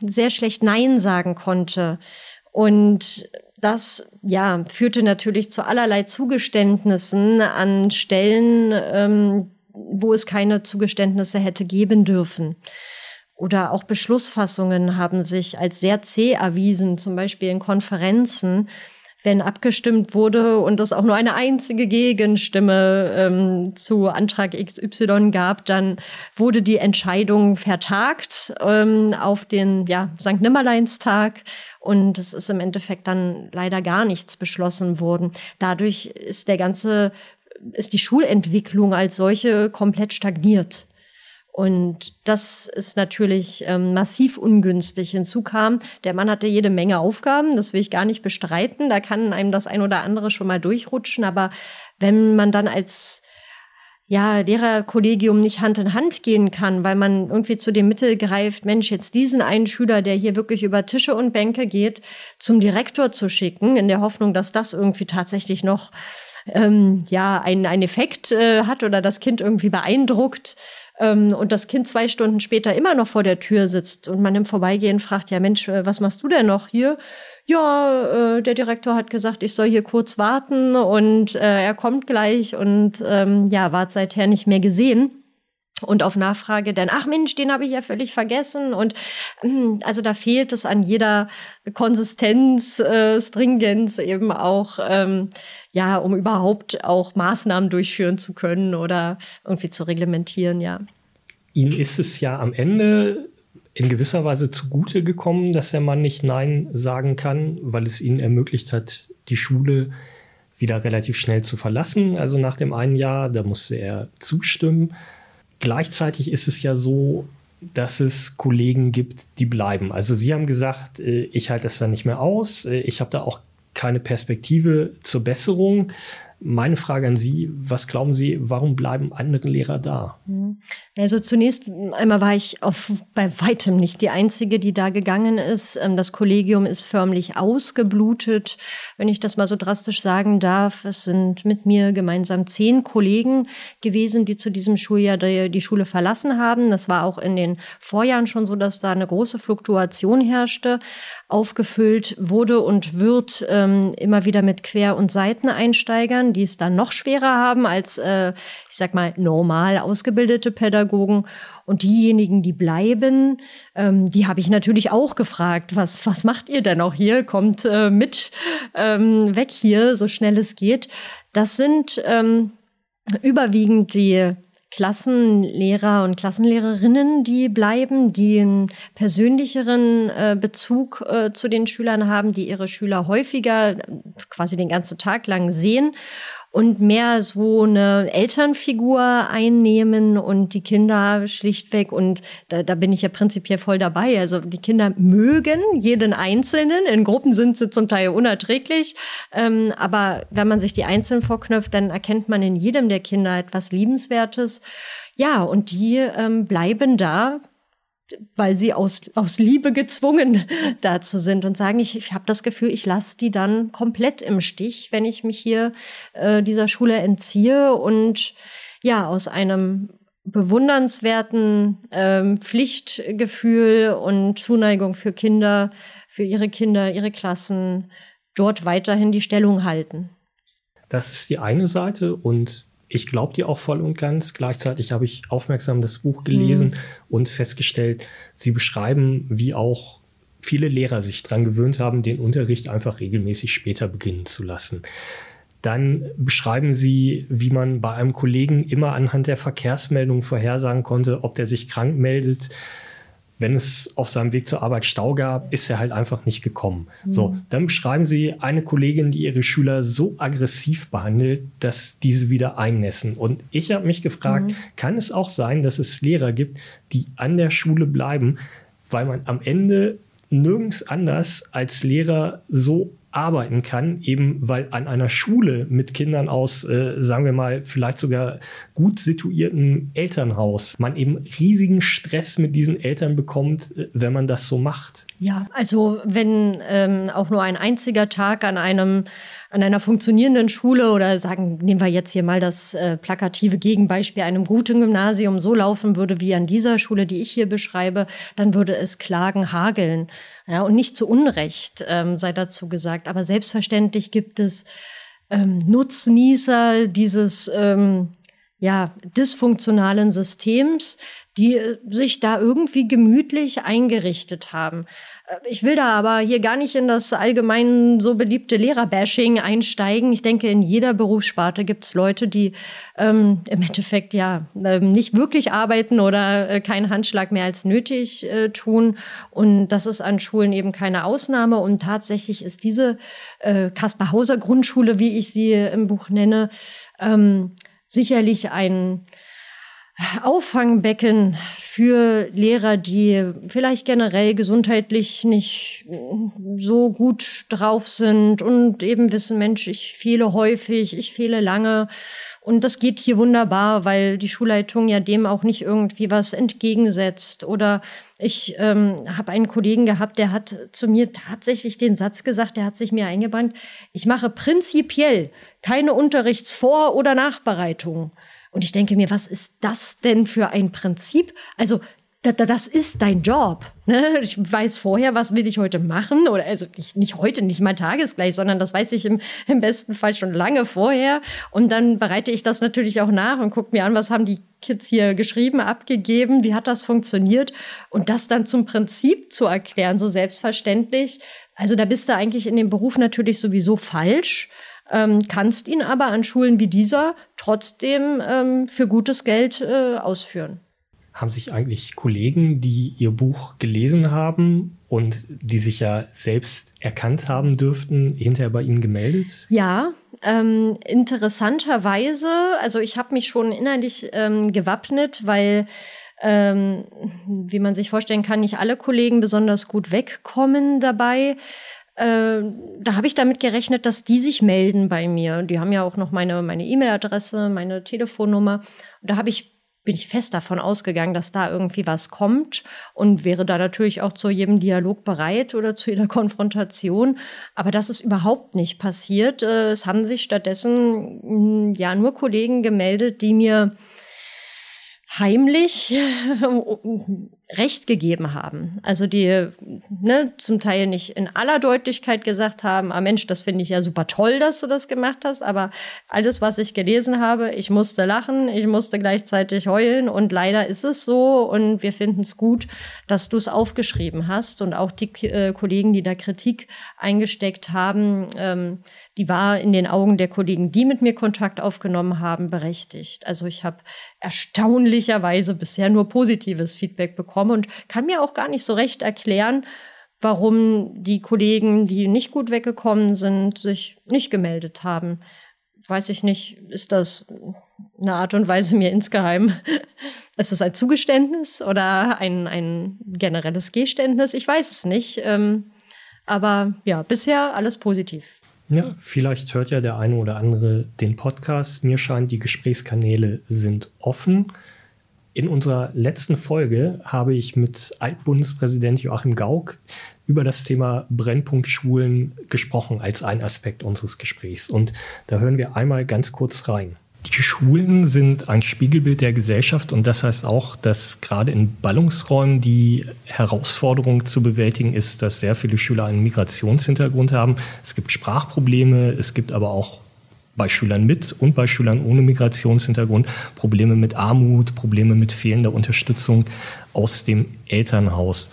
sehr schlecht Nein sagen konnte. Und das ja führte natürlich zu allerlei Zugeständnissen an Stellen, ähm, wo es keine Zugeständnisse hätte geben dürfen. Oder auch Beschlussfassungen haben sich als sehr zäh erwiesen, zum Beispiel in Konferenzen, wenn abgestimmt wurde und es auch nur eine einzige Gegenstimme ähm, zu Antrag XY gab, dann wurde die Entscheidung vertagt ähm, auf den ja, St. Nimmerleinstag und es ist im Endeffekt dann leider gar nichts beschlossen worden. Dadurch ist der ganze, ist die Schulentwicklung als solche komplett stagniert. Und das ist natürlich ähm, massiv ungünstig. Hinzu kam, der Mann hatte jede Menge Aufgaben, das will ich gar nicht bestreiten. Da kann einem das ein oder andere schon mal durchrutschen. Aber wenn man dann als ja, Lehrerkollegium nicht Hand in Hand gehen kann, weil man irgendwie zu dem Mittel greift, Mensch, jetzt diesen einen Schüler, der hier wirklich über Tische und Bänke geht, zum Direktor zu schicken, in der Hoffnung, dass das irgendwie tatsächlich noch ähm, ja einen, Effekt äh, hat oder das Kind irgendwie beeindruckt, ähm, und das Kind zwei Stunden später immer noch vor der Tür sitzt und man im Vorbeigehen fragt, ja Mensch, äh, was machst du denn noch hier? Ja, äh, der Direktor hat gesagt, ich soll hier kurz warten und äh, er kommt gleich und ähm, ja, wart seither nicht mehr gesehen. Und auf Nachfrage dann, ach Mensch, den habe ich ja völlig vergessen. Und hm, also da fehlt es an jeder Konsistenz, äh, Stringenz eben auch, ähm, ja, um überhaupt auch Maßnahmen durchführen zu können oder irgendwie zu reglementieren, ja. Ihnen ist es ja am Ende in gewisser Weise zugute gekommen, dass der Mann nicht Nein sagen kann, weil es ihnen ermöglicht hat, die Schule wieder relativ schnell zu verlassen. Also nach dem einen Jahr, da musste er zustimmen. Gleichzeitig ist es ja so, dass es Kollegen gibt, die bleiben. Also Sie haben gesagt, äh, ich halte das da nicht mehr aus. Äh, ich habe da auch keine Perspektive zur Besserung. Meine Frage an Sie, was glauben Sie, warum bleiben andere Lehrer da? Mhm. Also zunächst einmal war ich auf, bei weitem nicht die Einzige, die da gegangen ist. Ähm, das Kollegium ist förmlich ausgeblutet, wenn ich das mal so drastisch sagen darf. Es sind mit mir gemeinsam zehn Kollegen gewesen, die zu diesem Schuljahr die, die Schule verlassen haben. Das war auch in den Vorjahren schon so, dass da eine große Fluktuation herrschte aufgefüllt wurde und wird ähm, immer wieder mit Quer- und Seiteneinsteigern, die es dann noch schwerer haben als, äh, ich sag mal, normal ausgebildete Pädagogen. Und diejenigen, die bleiben, ähm, die habe ich natürlich auch gefragt, was, was macht ihr denn auch hier? Kommt äh, mit ähm, weg hier, so schnell es geht. Das sind ähm, überwiegend die Klassenlehrer und Klassenlehrerinnen, die bleiben, die einen persönlicheren äh, Bezug äh, zu den Schülern haben, die ihre Schüler häufiger quasi den ganzen Tag lang sehen und mehr so eine Elternfigur einnehmen und die Kinder schlichtweg und da, da bin ich ja prinzipiell voll dabei. Also die Kinder mögen jeden Einzelnen. In Gruppen sind sie zum Teil unerträglich. Ähm, aber wenn man sich die Einzelnen vorknöpft, dann erkennt man in jedem der Kinder etwas Liebenswertes. Ja, und die ähm, bleiben da weil sie aus, aus Liebe gezwungen dazu sind und sagen, ich, ich habe das Gefühl, ich lasse die dann komplett im Stich, wenn ich mich hier äh, dieser Schule entziehe und ja, aus einem bewundernswerten ähm, Pflichtgefühl und Zuneigung für Kinder, für ihre Kinder, ihre Klassen dort weiterhin die Stellung halten. Das ist die eine Seite und ich glaube dir auch voll und ganz. Gleichzeitig habe ich aufmerksam das Buch gelesen mhm. und festgestellt, sie beschreiben, wie auch viele Lehrer sich daran gewöhnt haben, den Unterricht einfach regelmäßig später beginnen zu lassen. Dann beschreiben sie, wie man bei einem Kollegen immer anhand der Verkehrsmeldung vorhersagen konnte, ob der sich krank meldet wenn es auf seinem Weg zur Arbeit Stau gab, ist er halt einfach nicht gekommen. Mhm. So, dann beschreiben Sie eine Kollegin, die ihre Schüler so aggressiv behandelt, dass diese wieder einnässen. Und ich habe mich gefragt, mhm. kann es auch sein, dass es Lehrer gibt, die an der Schule bleiben, weil man am Ende nirgends anders als Lehrer so arbeiten kann, eben weil an einer Schule mit Kindern aus, äh, sagen wir mal, vielleicht sogar gut situierten Elternhaus man eben riesigen Stress mit diesen Eltern bekommt, äh, wenn man das so macht. Ja, also wenn ähm, auch nur ein einziger Tag an einem an einer funktionierenden Schule oder sagen, nehmen wir jetzt hier mal das äh, plakative Gegenbeispiel einem guten Gymnasium so laufen würde wie an dieser Schule, die ich hier beschreibe, dann würde es Klagen hageln. Ja, und nicht zu Unrecht ähm, sei dazu gesagt. Aber selbstverständlich gibt es ähm, Nutznießer dieses ähm, ja, dysfunktionalen Systems, die äh, sich da irgendwie gemütlich eingerichtet haben. Äh, ich will da aber hier gar nicht in das allgemein so beliebte Lehrerbashing einsteigen. Ich denke, in jeder Berufssparte gibt es Leute, die ähm, im Endeffekt ja ähm, nicht wirklich arbeiten oder äh, keinen Handschlag mehr als nötig äh, tun. Und das ist an Schulen eben keine Ausnahme. Und tatsächlich ist diese äh, Kaspar Hauser Grundschule, wie ich sie im Buch nenne, ähm, sicherlich ein Auffangbecken für Lehrer, die vielleicht generell gesundheitlich nicht so gut drauf sind und eben wissen, Mensch, ich fehle häufig, ich fehle lange. Und das geht hier wunderbar, weil die Schulleitung ja dem auch nicht irgendwie was entgegensetzt. Oder ich ähm, habe einen Kollegen gehabt, der hat zu mir tatsächlich den Satz gesagt, der hat sich mir eingebannt, ich mache prinzipiell keine Unterrichtsvor- oder Nachbereitung. Und ich denke mir, was ist das denn für ein Prinzip? Also das ist dein Job. Ne? Ich weiß vorher, was will ich heute machen. Oder also nicht, nicht heute, nicht mal tagesgleich, sondern das weiß ich im, im besten Fall schon lange vorher. Und dann bereite ich das natürlich auch nach und gucke mir an, was haben die Kids hier geschrieben, abgegeben, wie hat das funktioniert. Und das dann zum Prinzip zu erklären, so selbstverständlich. Also da bist du eigentlich in dem Beruf natürlich sowieso falsch ähm, kannst ihn aber an Schulen wie dieser trotzdem ähm, für gutes Geld äh, ausführen. Haben sich eigentlich Kollegen, die Ihr Buch gelesen haben und die sich ja selbst erkannt haben dürften, hinterher bei Ihnen gemeldet? Ja, ähm, interessanterweise, also ich habe mich schon innerlich ähm, gewappnet, weil ähm, wie man sich vorstellen kann, nicht alle Kollegen besonders gut wegkommen dabei. Äh, da habe ich damit gerechnet, dass die sich melden bei mir. Die haben ja auch noch meine meine E-Mail-Adresse, meine Telefonnummer. Und da habe ich bin ich fest davon ausgegangen, dass da irgendwie was kommt und wäre da natürlich auch zu jedem Dialog bereit oder zu jeder Konfrontation. Aber das ist überhaupt nicht passiert. Äh, es haben sich stattdessen hm, ja nur Kollegen gemeldet, die mir heimlich Recht gegeben haben. Also die ne, zum Teil nicht in aller Deutlichkeit gesagt haben, ah Mensch, das finde ich ja super toll, dass du das gemacht hast, aber alles, was ich gelesen habe, ich musste lachen, ich musste gleichzeitig heulen und leider ist es so und wir finden es gut, dass du es aufgeschrieben hast und auch die äh, Kollegen, die da Kritik eingesteckt haben, ähm, die war in den Augen der Kollegen, die mit mir Kontakt aufgenommen haben, berechtigt. Also ich habe erstaunlicherweise bisher nur positives Feedback bekommen und kann mir auch gar nicht so recht erklären, warum die Kollegen, die nicht gut weggekommen sind, sich nicht gemeldet haben. Weiß ich nicht, ist das eine Art und Weise mir insgeheim? Ist das ein Zugeständnis oder ein, ein generelles Geständnis? Ich weiß es nicht. Ähm, aber ja, bisher alles positiv. Ja, vielleicht hört ja der eine oder andere den Podcast. Mir scheint, die Gesprächskanäle sind offen. In unserer letzten Folge habe ich mit Altbundespräsident Joachim Gauck über das Thema Brennpunktschulen gesprochen als ein Aspekt unseres Gesprächs. Und da hören wir einmal ganz kurz rein. Die Schulen sind ein Spiegelbild der Gesellschaft und das heißt auch, dass gerade in Ballungsräumen die Herausforderung zu bewältigen ist, dass sehr viele Schüler einen Migrationshintergrund haben. Es gibt Sprachprobleme, es gibt aber auch bei Schülern mit und bei Schülern ohne Migrationshintergrund Probleme mit Armut, Probleme mit fehlender Unterstützung aus dem Elternhaus.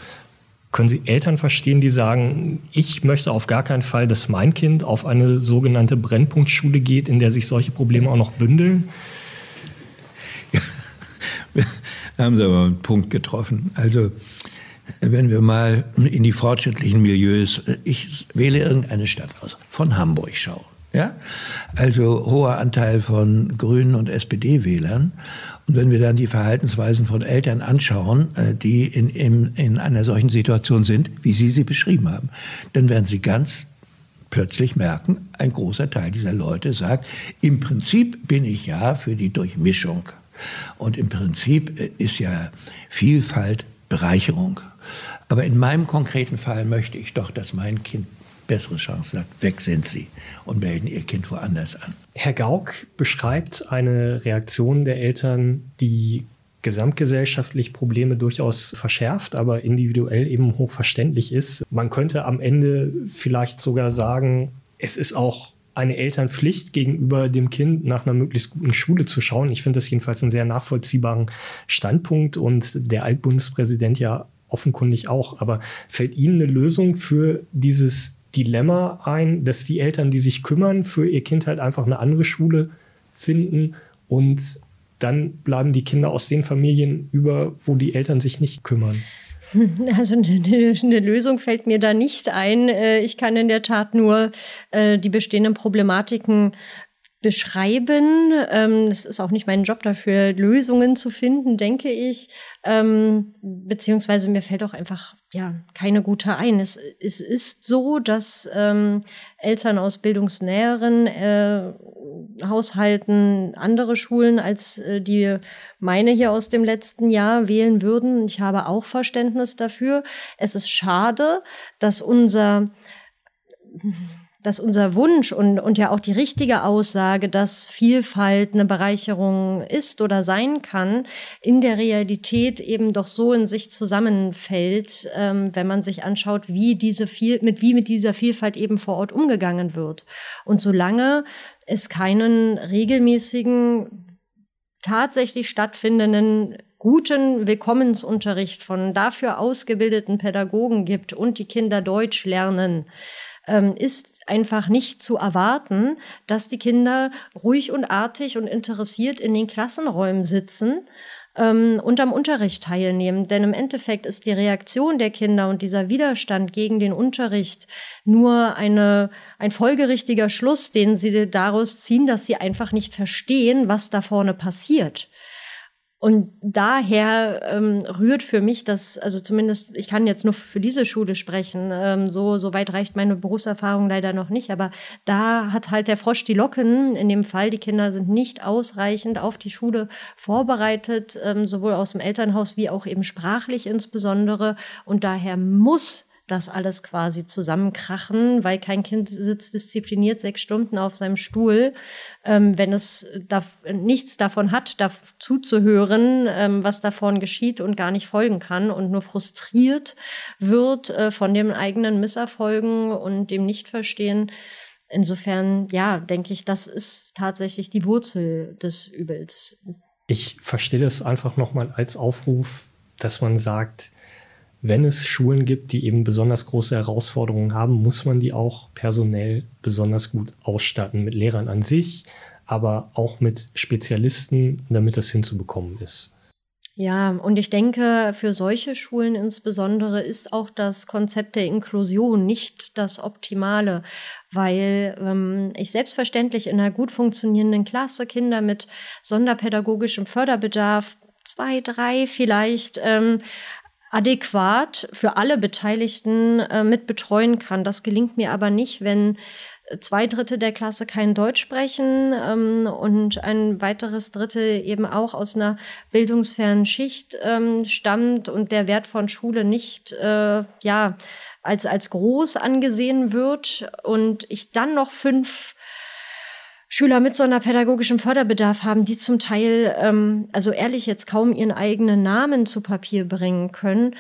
Können Sie Eltern verstehen, die sagen, ich möchte auf gar keinen Fall, dass mein Kind auf eine sogenannte Brennpunktschule geht, in der sich solche Probleme auch noch bündeln? Ja, da haben Sie aber einen Punkt getroffen. Also, wenn wir mal in die fortschrittlichen Milieus, ich wähle irgendeine Stadt aus, von Hamburg schaue. Ja? Also hoher Anteil von Grünen und SPD-Wählern. Und wenn wir dann die Verhaltensweisen von Eltern anschauen, äh, die in, in, in einer solchen Situation sind, wie Sie sie beschrieben haben, dann werden Sie ganz plötzlich merken, ein großer Teil dieser Leute sagt, im Prinzip bin ich ja für die Durchmischung. Und im Prinzip äh, ist ja Vielfalt Bereicherung. Aber in meinem konkreten Fall möchte ich doch, dass mein Kind bessere Chancen hat. Weg sind sie und melden ihr Kind woanders an. Herr Gauck beschreibt eine Reaktion der Eltern, die gesamtgesellschaftlich Probleme durchaus verschärft, aber individuell eben hochverständlich ist. Man könnte am Ende vielleicht sogar sagen, es ist auch eine Elternpflicht gegenüber dem Kind nach einer möglichst guten Schule zu schauen. Ich finde das jedenfalls einen sehr nachvollziehbaren Standpunkt und der Altbundespräsident ja offenkundig auch. Aber fällt Ihnen eine Lösung für dieses Dilemma ein, dass die Eltern, die sich kümmern, für ihr Kind halt einfach eine andere Schule finden und dann bleiben die Kinder aus den Familien über, wo die Eltern sich nicht kümmern? Also eine, eine, Lösung fällt mir da nicht ein. Äh, ich kann in der Tat nur äh, die bestehenden Problematiken beschreiben. Ähm, es ist auch nicht mein Job dafür, Lösungen zu finden, denke ich. Ähm, beziehungsweise mir fällt auch einfach ja keine gute ein. Es, es ist so, dass ähm, Eltern aus bildungsnäheren äh, Haushalten andere Schulen als äh, die meine hier aus dem letzten Jahr wählen würden. Ich habe auch Verständnis dafür. Es ist schade, dass unser dass unser Wunsch und, und ja auch die richtige Aussage, dass Vielfalt eine Bereicherung ist oder sein kann, in der Realität eben doch so in sich zusammenfällt, ähm, wenn man sich anschaut, wie diese viel, mit wie mit dieser Vielfalt eben vor Ort umgegangen wird. Und solange es keinen regelmäßigen, tatsächlich stattfindenden guten Willkommensunterricht von dafür ausgebildeten Pädagogen gibt und die Kinder Deutsch lernen, ähm, ist einfach nicht zu erwarten, dass die Kinder ruhig und artig und interessiert in den Klassenräumen sitzen ähm, und am Unterricht teilnehmen. Denn im Endeffekt ist die Reaktion der Kinder und dieser Widerstand gegen den Unterricht nur eine, ein folgerichtiger Schluss, den sie daraus ziehen, dass sie einfach nicht verstehen, was da vorne passiert. Und daher ähm, rührt für mich das, also zumindest, ich kann jetzt nur für diese Schule sprechen, ähm, so, so weit reicht meine Berufserfahrung leider noch nicht, aber da hat halt der Frosch die Locken in dem Fall. Die Kinder sind nicht ausreichend auf die Schule vorbereitet, ähm, sowohl aus dem Elternhaus wie auch eben sprachlich insbesondere. Und daher muss das alles quasi zusammenkrachen, weil kein Kind sitzt diszipliniert sechs Stunden auf seinem Stuhl, ähm, wenn es da, nichts davon hat, da zuzuhören, ähm, was davon geschieht und gar nicht folgen kann und nur frustriert wird äh, von den eigenen Misserfolgen und dem Nichtverstehen. Insofern, ja, denke ich, das ist tatsächlich die Wurzel des Übels. Ich verstehe das einfach nochmal als Aufruf, dass man sagt, wenn es Schulen gibt, die eben besonders große Herausforderungen haben, muss man die auch personell besonders gut ausstatten mit Lehrern an sich, aber auch mit Spezialisten, damit das hinzubekommen ist. Ja, und ich denke, für solche Schulen insbesondere ist auch das Konzept der Inklusion nicht das Optimale, weil ähm, ich selbstverständlich in einer gut funktionierenden Klasse Kinder mit sonderpädagogischem Förderbedarf zwei, drei vielleicht ähm, adäquat für alle Beteiligten äh, mit betreuen kann. Das gelingt mir aber nicht, wenn zwei Drittel der Klasse kein Deutsch sprechen ähm, und ein weiteres Drittel eben auch aus einer bildungsfernen Schicht ähm, stammt und der Wert von Schule nicht äh, ja als als groß angesehen wird und ich dann noch fünf Schüler mit sonderpädagogischem Förderbedarf haben, die zum Teil, ähm, also ehrlich jetzt kaum ihren eigenen Namen zu Papier bringen können,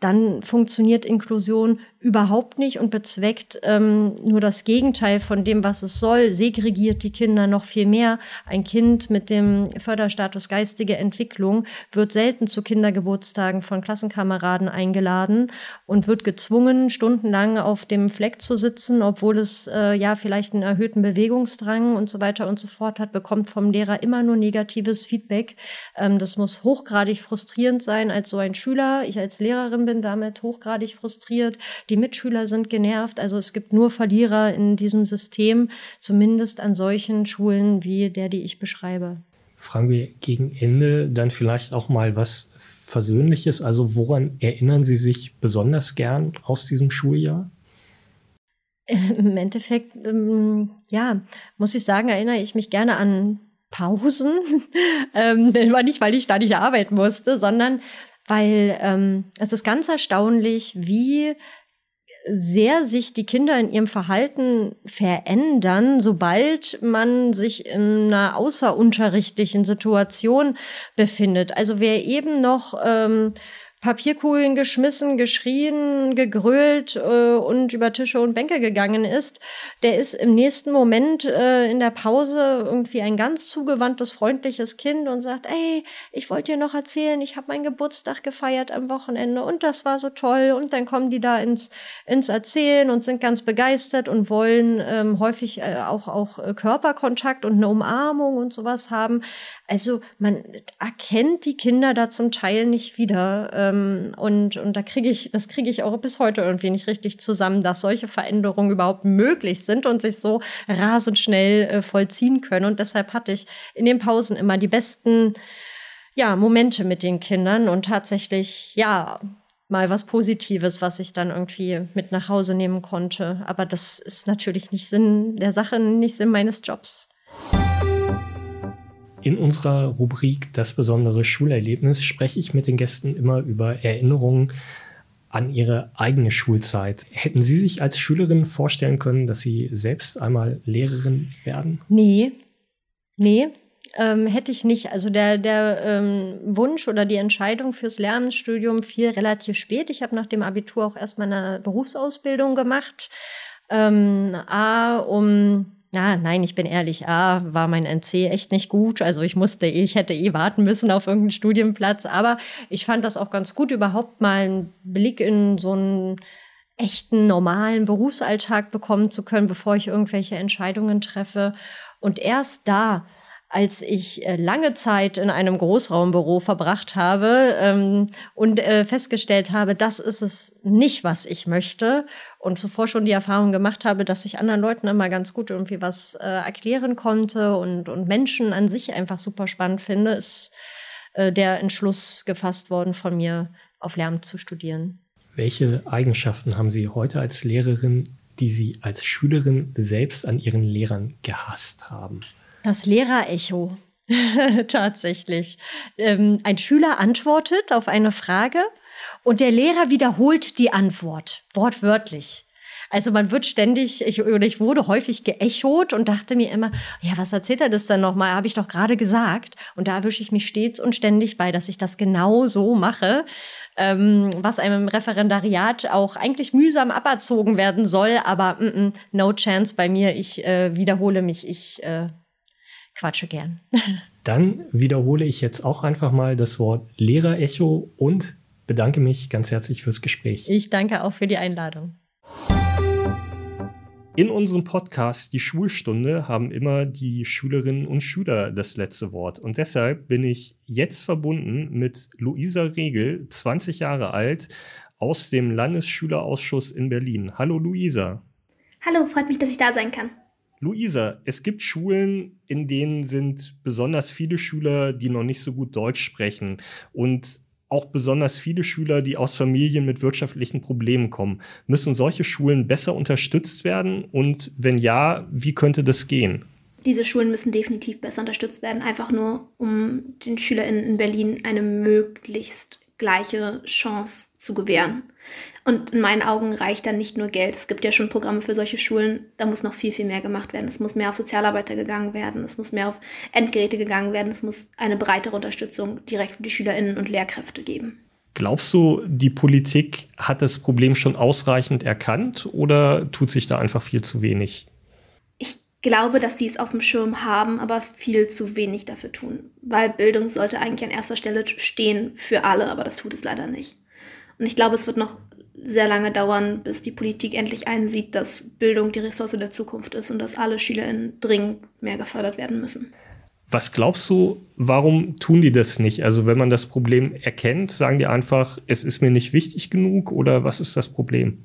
dann funktioniert Inklusion überhaupt nicht und bezweckt ähm, nur das Gegenteil von dem, was es soll, segregiert die Kinder noch viel mehr. Ein Kind mit dem Förderstatus geistige Entwicklung wird selten zu Kindergeburtstagen von Klassenkameraden eingeladen und wird gezwungen, stundenlang auf dem Fleck zu sitzen, obwohl es äh, ja vielleicht einen erhöhten Bewegungsdrang und so weiter und so fort hat, bekommt vom Lehrer immer nur negatives Feedback. Ähm, das muss hochgradig frustrierend sein als so ein Schüler. Ich als Lehrerin bin damit hochgradig frustriert. Die die Mitschüler sind genervt. Also es gibt nur Verlierer in diesem System, zumindest an solchen Schulen wie der, die ich beschreibe. Fragen wir gegen Ende dann vielleicht auch mal was Versöhnliches. Also woran erinnern Sie sich besonders gern aus diesem Schuljahr? Im Endeffekt, ähm, ja, muss ich sagen, erinnere ich mich gerne an Pausen. ähm, nicht, weil ich da nicht arbeiten musste, sondern weil ähm, es ist ganz erstaunlich, wie sehr sich die Kinder in ihrem Verhalten verändern, sobald man sich in einer außerunterrichtlichen Situation befindet. Also wer eben noch ähm, Papierkugeln geschmissen, geschrien, gegrölt äh, und über Tische und Bänke gegangen ist, der ist im nächsten Moment äh, in der Pause irgendwie ein ganz zugewandtes, freundliches Kind und sagt, ey, ich wollte dir noch erzählen, ich habe meinen Geburtstag gefeiert am Wochenende und das war so toll. Und dann kommen die da ins, ins Erzählen und sind ganz begeistert und wollen ähm, häufig äh, auch, auch äh, Körperkontakt und eine Umarmung und sowas haben. Also man erkennt die Kinder da zum Teil nicht wieder. Ähm, und, und da kriege ich, das kriege ich auch bis heute irgendwie nicht richtig zusammen, dass solche Veränderungen überhaupt möglich sind und sich so rasend schnell äh, vollziehen können. Und deshalb hatte ich in den Pausen immer die besten ja, Momente mit den Kindern und tatsächlich, ja, mal was Positives, was ich dann irgendwie mit nach Hause nehmen konnte. Aber das ist natürlich nicht Sinn der Sache, nicht Sinn meines Jobs. In unserer Rubrik Das besondere Schulerlebnis spreche ich mit den Gästen immer über Erinnerungen an ihre eigene Schulzeit. Hätten Sie sich als Schülerin vorstellen können, dass Sie selbst einmal Lehrerin werden? Nee, nee, ähm, hätte ich nicht. Also der, der ähm, Wunsch oder die Entscheidung fürs Lehramtsstudium fiel relativ spät. Ich habe nach dem Abitur auch erstmal eine Berufsausbildung gemacht. Ähm, A, um ja, nein, ich bin ehrlich, A, war mein NC echt nicht gut. Also ich musste, ich hätte eh warten müssen auf irgendeinen Studienplatz. Aber ich fand das auch ganz gut, überhaupt mal einen Blick in so einen echten, normalen Berufsalltag bekommen zu können, bevor ich irgendwelche Entscheidungen treffe. Und erst da, als ich äh, lange Zeit in einem Großraumbüro verbracht habe ähm, und äh, festgestellt habe, das ist es nicht, was ich möchte und zuvor schon die Erfahrung gemacht habe, dass ich anderen Leuten immer ganz gut irgendwie was äh, erklären konnte und, und Menschen an sich einfach super spannend finde, ist äh, der Entschluss gefasst worden von mir, auf Lärm zu studieren. Welche Eigenschaften haben Sie heute als Lehrerin, die Sie als Schülerin selbst an Ihren Lehrern gehasst haben? Das Lehrerecho. Tatsächlich. Ähm, ein Schüler antwortet auf eine Frage und der Lehrer wiederholt die Antwort, wortwörtlich. Also man wird ständig, ich, oder ich wurde häufig geechot und dachte mir immer, ja, was erzählt er das denn nochmal? Habe ich doch gerade gesagt. Und da erwische ich mich stets und ständig bei, dass ich das genau so mache, ähm, was einem Referendariat auch eigentlich mühsam aberzogen werden soll. Aber mm -mm, no chance bei mir. Ich äh, wiederhole mich, ich äh, quatsche gern. Dann wiederhole ich jetzt auch einfach mal das Wort Lehrerecho und bedanke mich ganz herzlich fürs Gespräch. Ich danke auch für die Einladung. In unserem Podcast Die Schulstunde haben immer die Schülerinnen und Schüler das letzte Wort. Und deshalb bin ich jetzt verbunden mit Luisa Regel, 20 Jahre alt, aus dem Landesschülerausschuss in Berlin. Hallo Luisa. Hallo, freut mich, dass ich da sein kann. Luisa, es gibt Schulen, in denen sind besonders viele Schüler, die noch nicht so gut Deutsch sprechen. Und auch besonders viele Schüler, die aus Familien mit wirtschaftlichen Problemen kommen. Müssen solche Schulen besser unterstützt werden? Und wenn ja, wie könnte das gehen? Diese Schulen müssen definitiv besser unterstützt werden, einfach nur um den SchülerInnen in Berlin eine möglichst gleiche Chance zu gewähren. Und in meinen Augen reicht dann nicht nur Geld. Es gibt ja schon Programme für solche Schulen. Da muss noch viel, viel mehr gemacht werden. Es muss mehr auf Sozialarbeiter gegangen werden. Es muss mehr auf Endgeräte gegangen werden. Es muss eine breitere Unterstützung direkt für die SchülerInnen und Lehrkräfte geben. Glaubst du, die Politik hat das Problem schon ausreichend erkannt oder tut sich da einfach viel zu wenig? Ich glaube, dass sie es auf dem Schirm haben, aber viel zu wenig dafür tun. Weil Bildung sollte eigentlich an erster Stelle stehen für alle, aber das tut es leider nicht. Und ich glaube, es wird noch sehr lange dauern, bis die Politik endlich einsieht, dass Bildung die Ressource der Zukunft ist und dass alle SchülerInnen dringend mehr gefördert werden müssen. Was glaubst du, warum tun die das nicht? Also wenn man das Problem erkennt, sagen die einfach, es ist mir nicht wichtig genug oder was ist das Problem?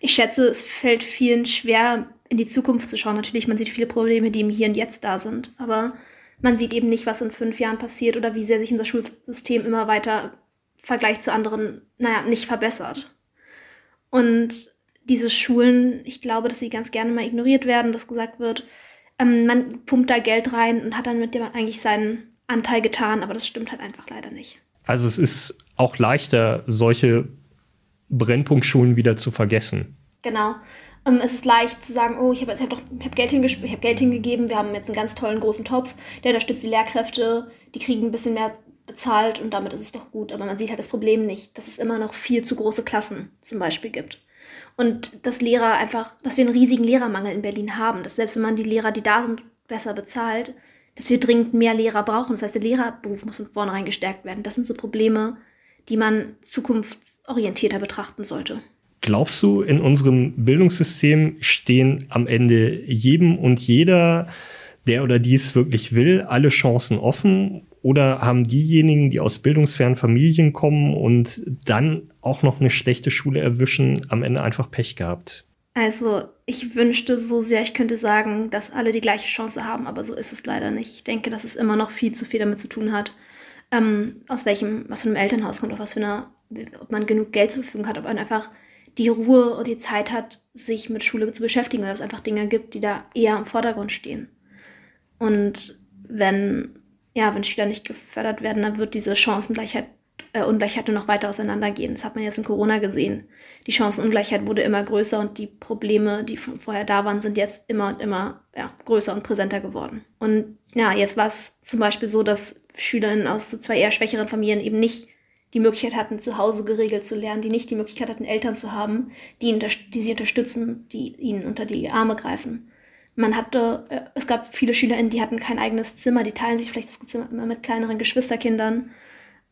Ich schätze, es fällt vielen schwer, in die Zukunft zu schauen. Natürlich, man sieht viele Probleme, die im Hier und Jetzt da sind, aber man sieht eben nicht, was in fünf Jahren passiert oder wie sehr sich unser Schulsystem immer weiter Vergleich zu anderen, naja, nicht verbessert. Und diese Schulen, ich glaube, dass sie ganz gerne mal ignoriert werden, dass gesagt wird, ähm, man pumpt da Geld rein und hat dann mit dem eigentlich seinen Anteil getan, aber das stimmt halt einfach leider nicht. Also es ist auch leichter, solche Brennpunktschulen wieder zu vergessen. Genau. Ähm, es ist leicht zu sagen, oh, ich habe hab hab Geld, hab Geld hingegeben, wir haben jetzt einen ganz tollen großen Topf, der unterstützt die Lehrkräfte, die kriegen ein bisschen mehr bezahlt und damit ist es doch gut. Aber man sieht halt das Problem nicht, dass es immer noch viel zu große Klassen zum Beispiel gibt. Und dass Lehrer einfach, dass wir einen riesigen Lehrermangel in Berlin haben, dass selbst wenn man die Lehrer, die da sind, besser bezahlt, dass wir dringend mehr Lehrer brauchen. Das heißt, der Lehrerberuf muss von vornherein gestärkt werden. Das sind so Probleme, die man zukunftsorientierter betrachten sollte. Glaubst du, in unserem Bildungssystem stehen am Ende jedem und jeder, der oder die es wirklich will, alle Chancen offen? Oder haben diejenigen, die aus bildungsfernen Familien kommen und dann auch noch eine schlechte Schule erwischen, am Ende einfach Pech gehabt? Also, ich wünschte so sehr, ich könnte sagen, dass alle die gleiche Chance haben, aber so ist es leider nicht. Ich denke, dass es immer noch viel zu viel damit zu tun hat, ähm, aus welchem, was für einem Elternhaus kommt, was für einer, ob man genug Geld zur Verfügung hat, ob man einfach die Ruhe und die Zeit hat, sich mit Schule zu beschäftigen, weil es einfach Dinge gibt, die da eher im Vordergrund stehen. Und wenn, ja, wenn Schüler nicht gefördert werden, dann wird diese Chancengleichheit, äh, Ungleichheit nur noch weiter auseinandergehen. Das hat man jetzt in Corona gesehen. Die Chancenungleichheit wurde immer größer und die Probleme, die vorher da waren, sind jetzt immer und immer ja, größer und präsenter geworden. Und ja, jetzt war es zum Beispiel so, dass Schülerinnen aus so zwei eher schwächeren Familien eben nicht die Möglichkeit hatten, zu Hause geregelt zu lernen, die nicht die Möglichkeit hatten, Eltern zu haben, die, die sie unterstützen, die ihnen unter die Arme greifen. Man hatte, äh, es gab viele SchülerInnen, die hatten kein eigenes Zimmer, die teilen sich vielleicht das Zimmer immer mit kleineren Geschwisterkindern.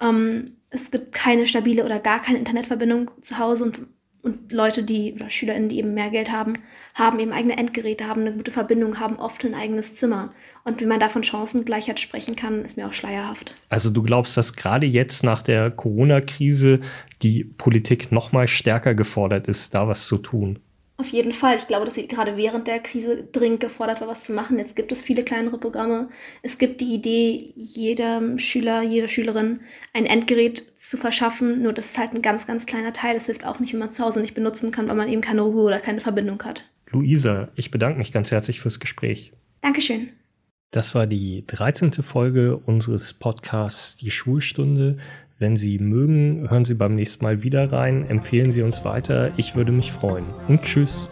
Ähm, es gibt keine stabile oder gar keine Internetverbindung zu Hause und und Leute, die, oder SchülerInnen, die eben mehr Geld haben, haben eben eigene Endgeräte, haben eine gute Verbindung, haben oft ein eigenes Zimmer. Und wie man da von Chancengleichheit sprechen kann, ist mir auch schleierhaft. Also du glaubst, dass gerade jetzt nach der Corona-Krise die Politik noch mal stärker gefordert ist, da was zu tun? Auf jeden Fall. Ich glaube, dass sie gerade während der Krise dringend gefordert war, was zu machen. Jetzt gibt es viele kleinere Programme. Es gibt die Idee, jedem Schüler, jeder Schülerin ein Endgerät zu verschaffen. Nur das ist halt ein ganz, ganz kleiner Teil. Es hilft auch nicht, wenn man zu Hause nicht benutzen kann, weil man eben keine Ruhe oder keine Verbindung hat. Luisa, ich bedanke mich ganz herzlich fürs Gespräch. Dankeschön. Das war die 13. Folge unseres Podcasts Die Schulstunde. Wenn Sie mögen, hören Sie beim nächsten Mal wieder rein, empfehlen Sie uns weiter. Ich würde mich freuen. Und tschüss.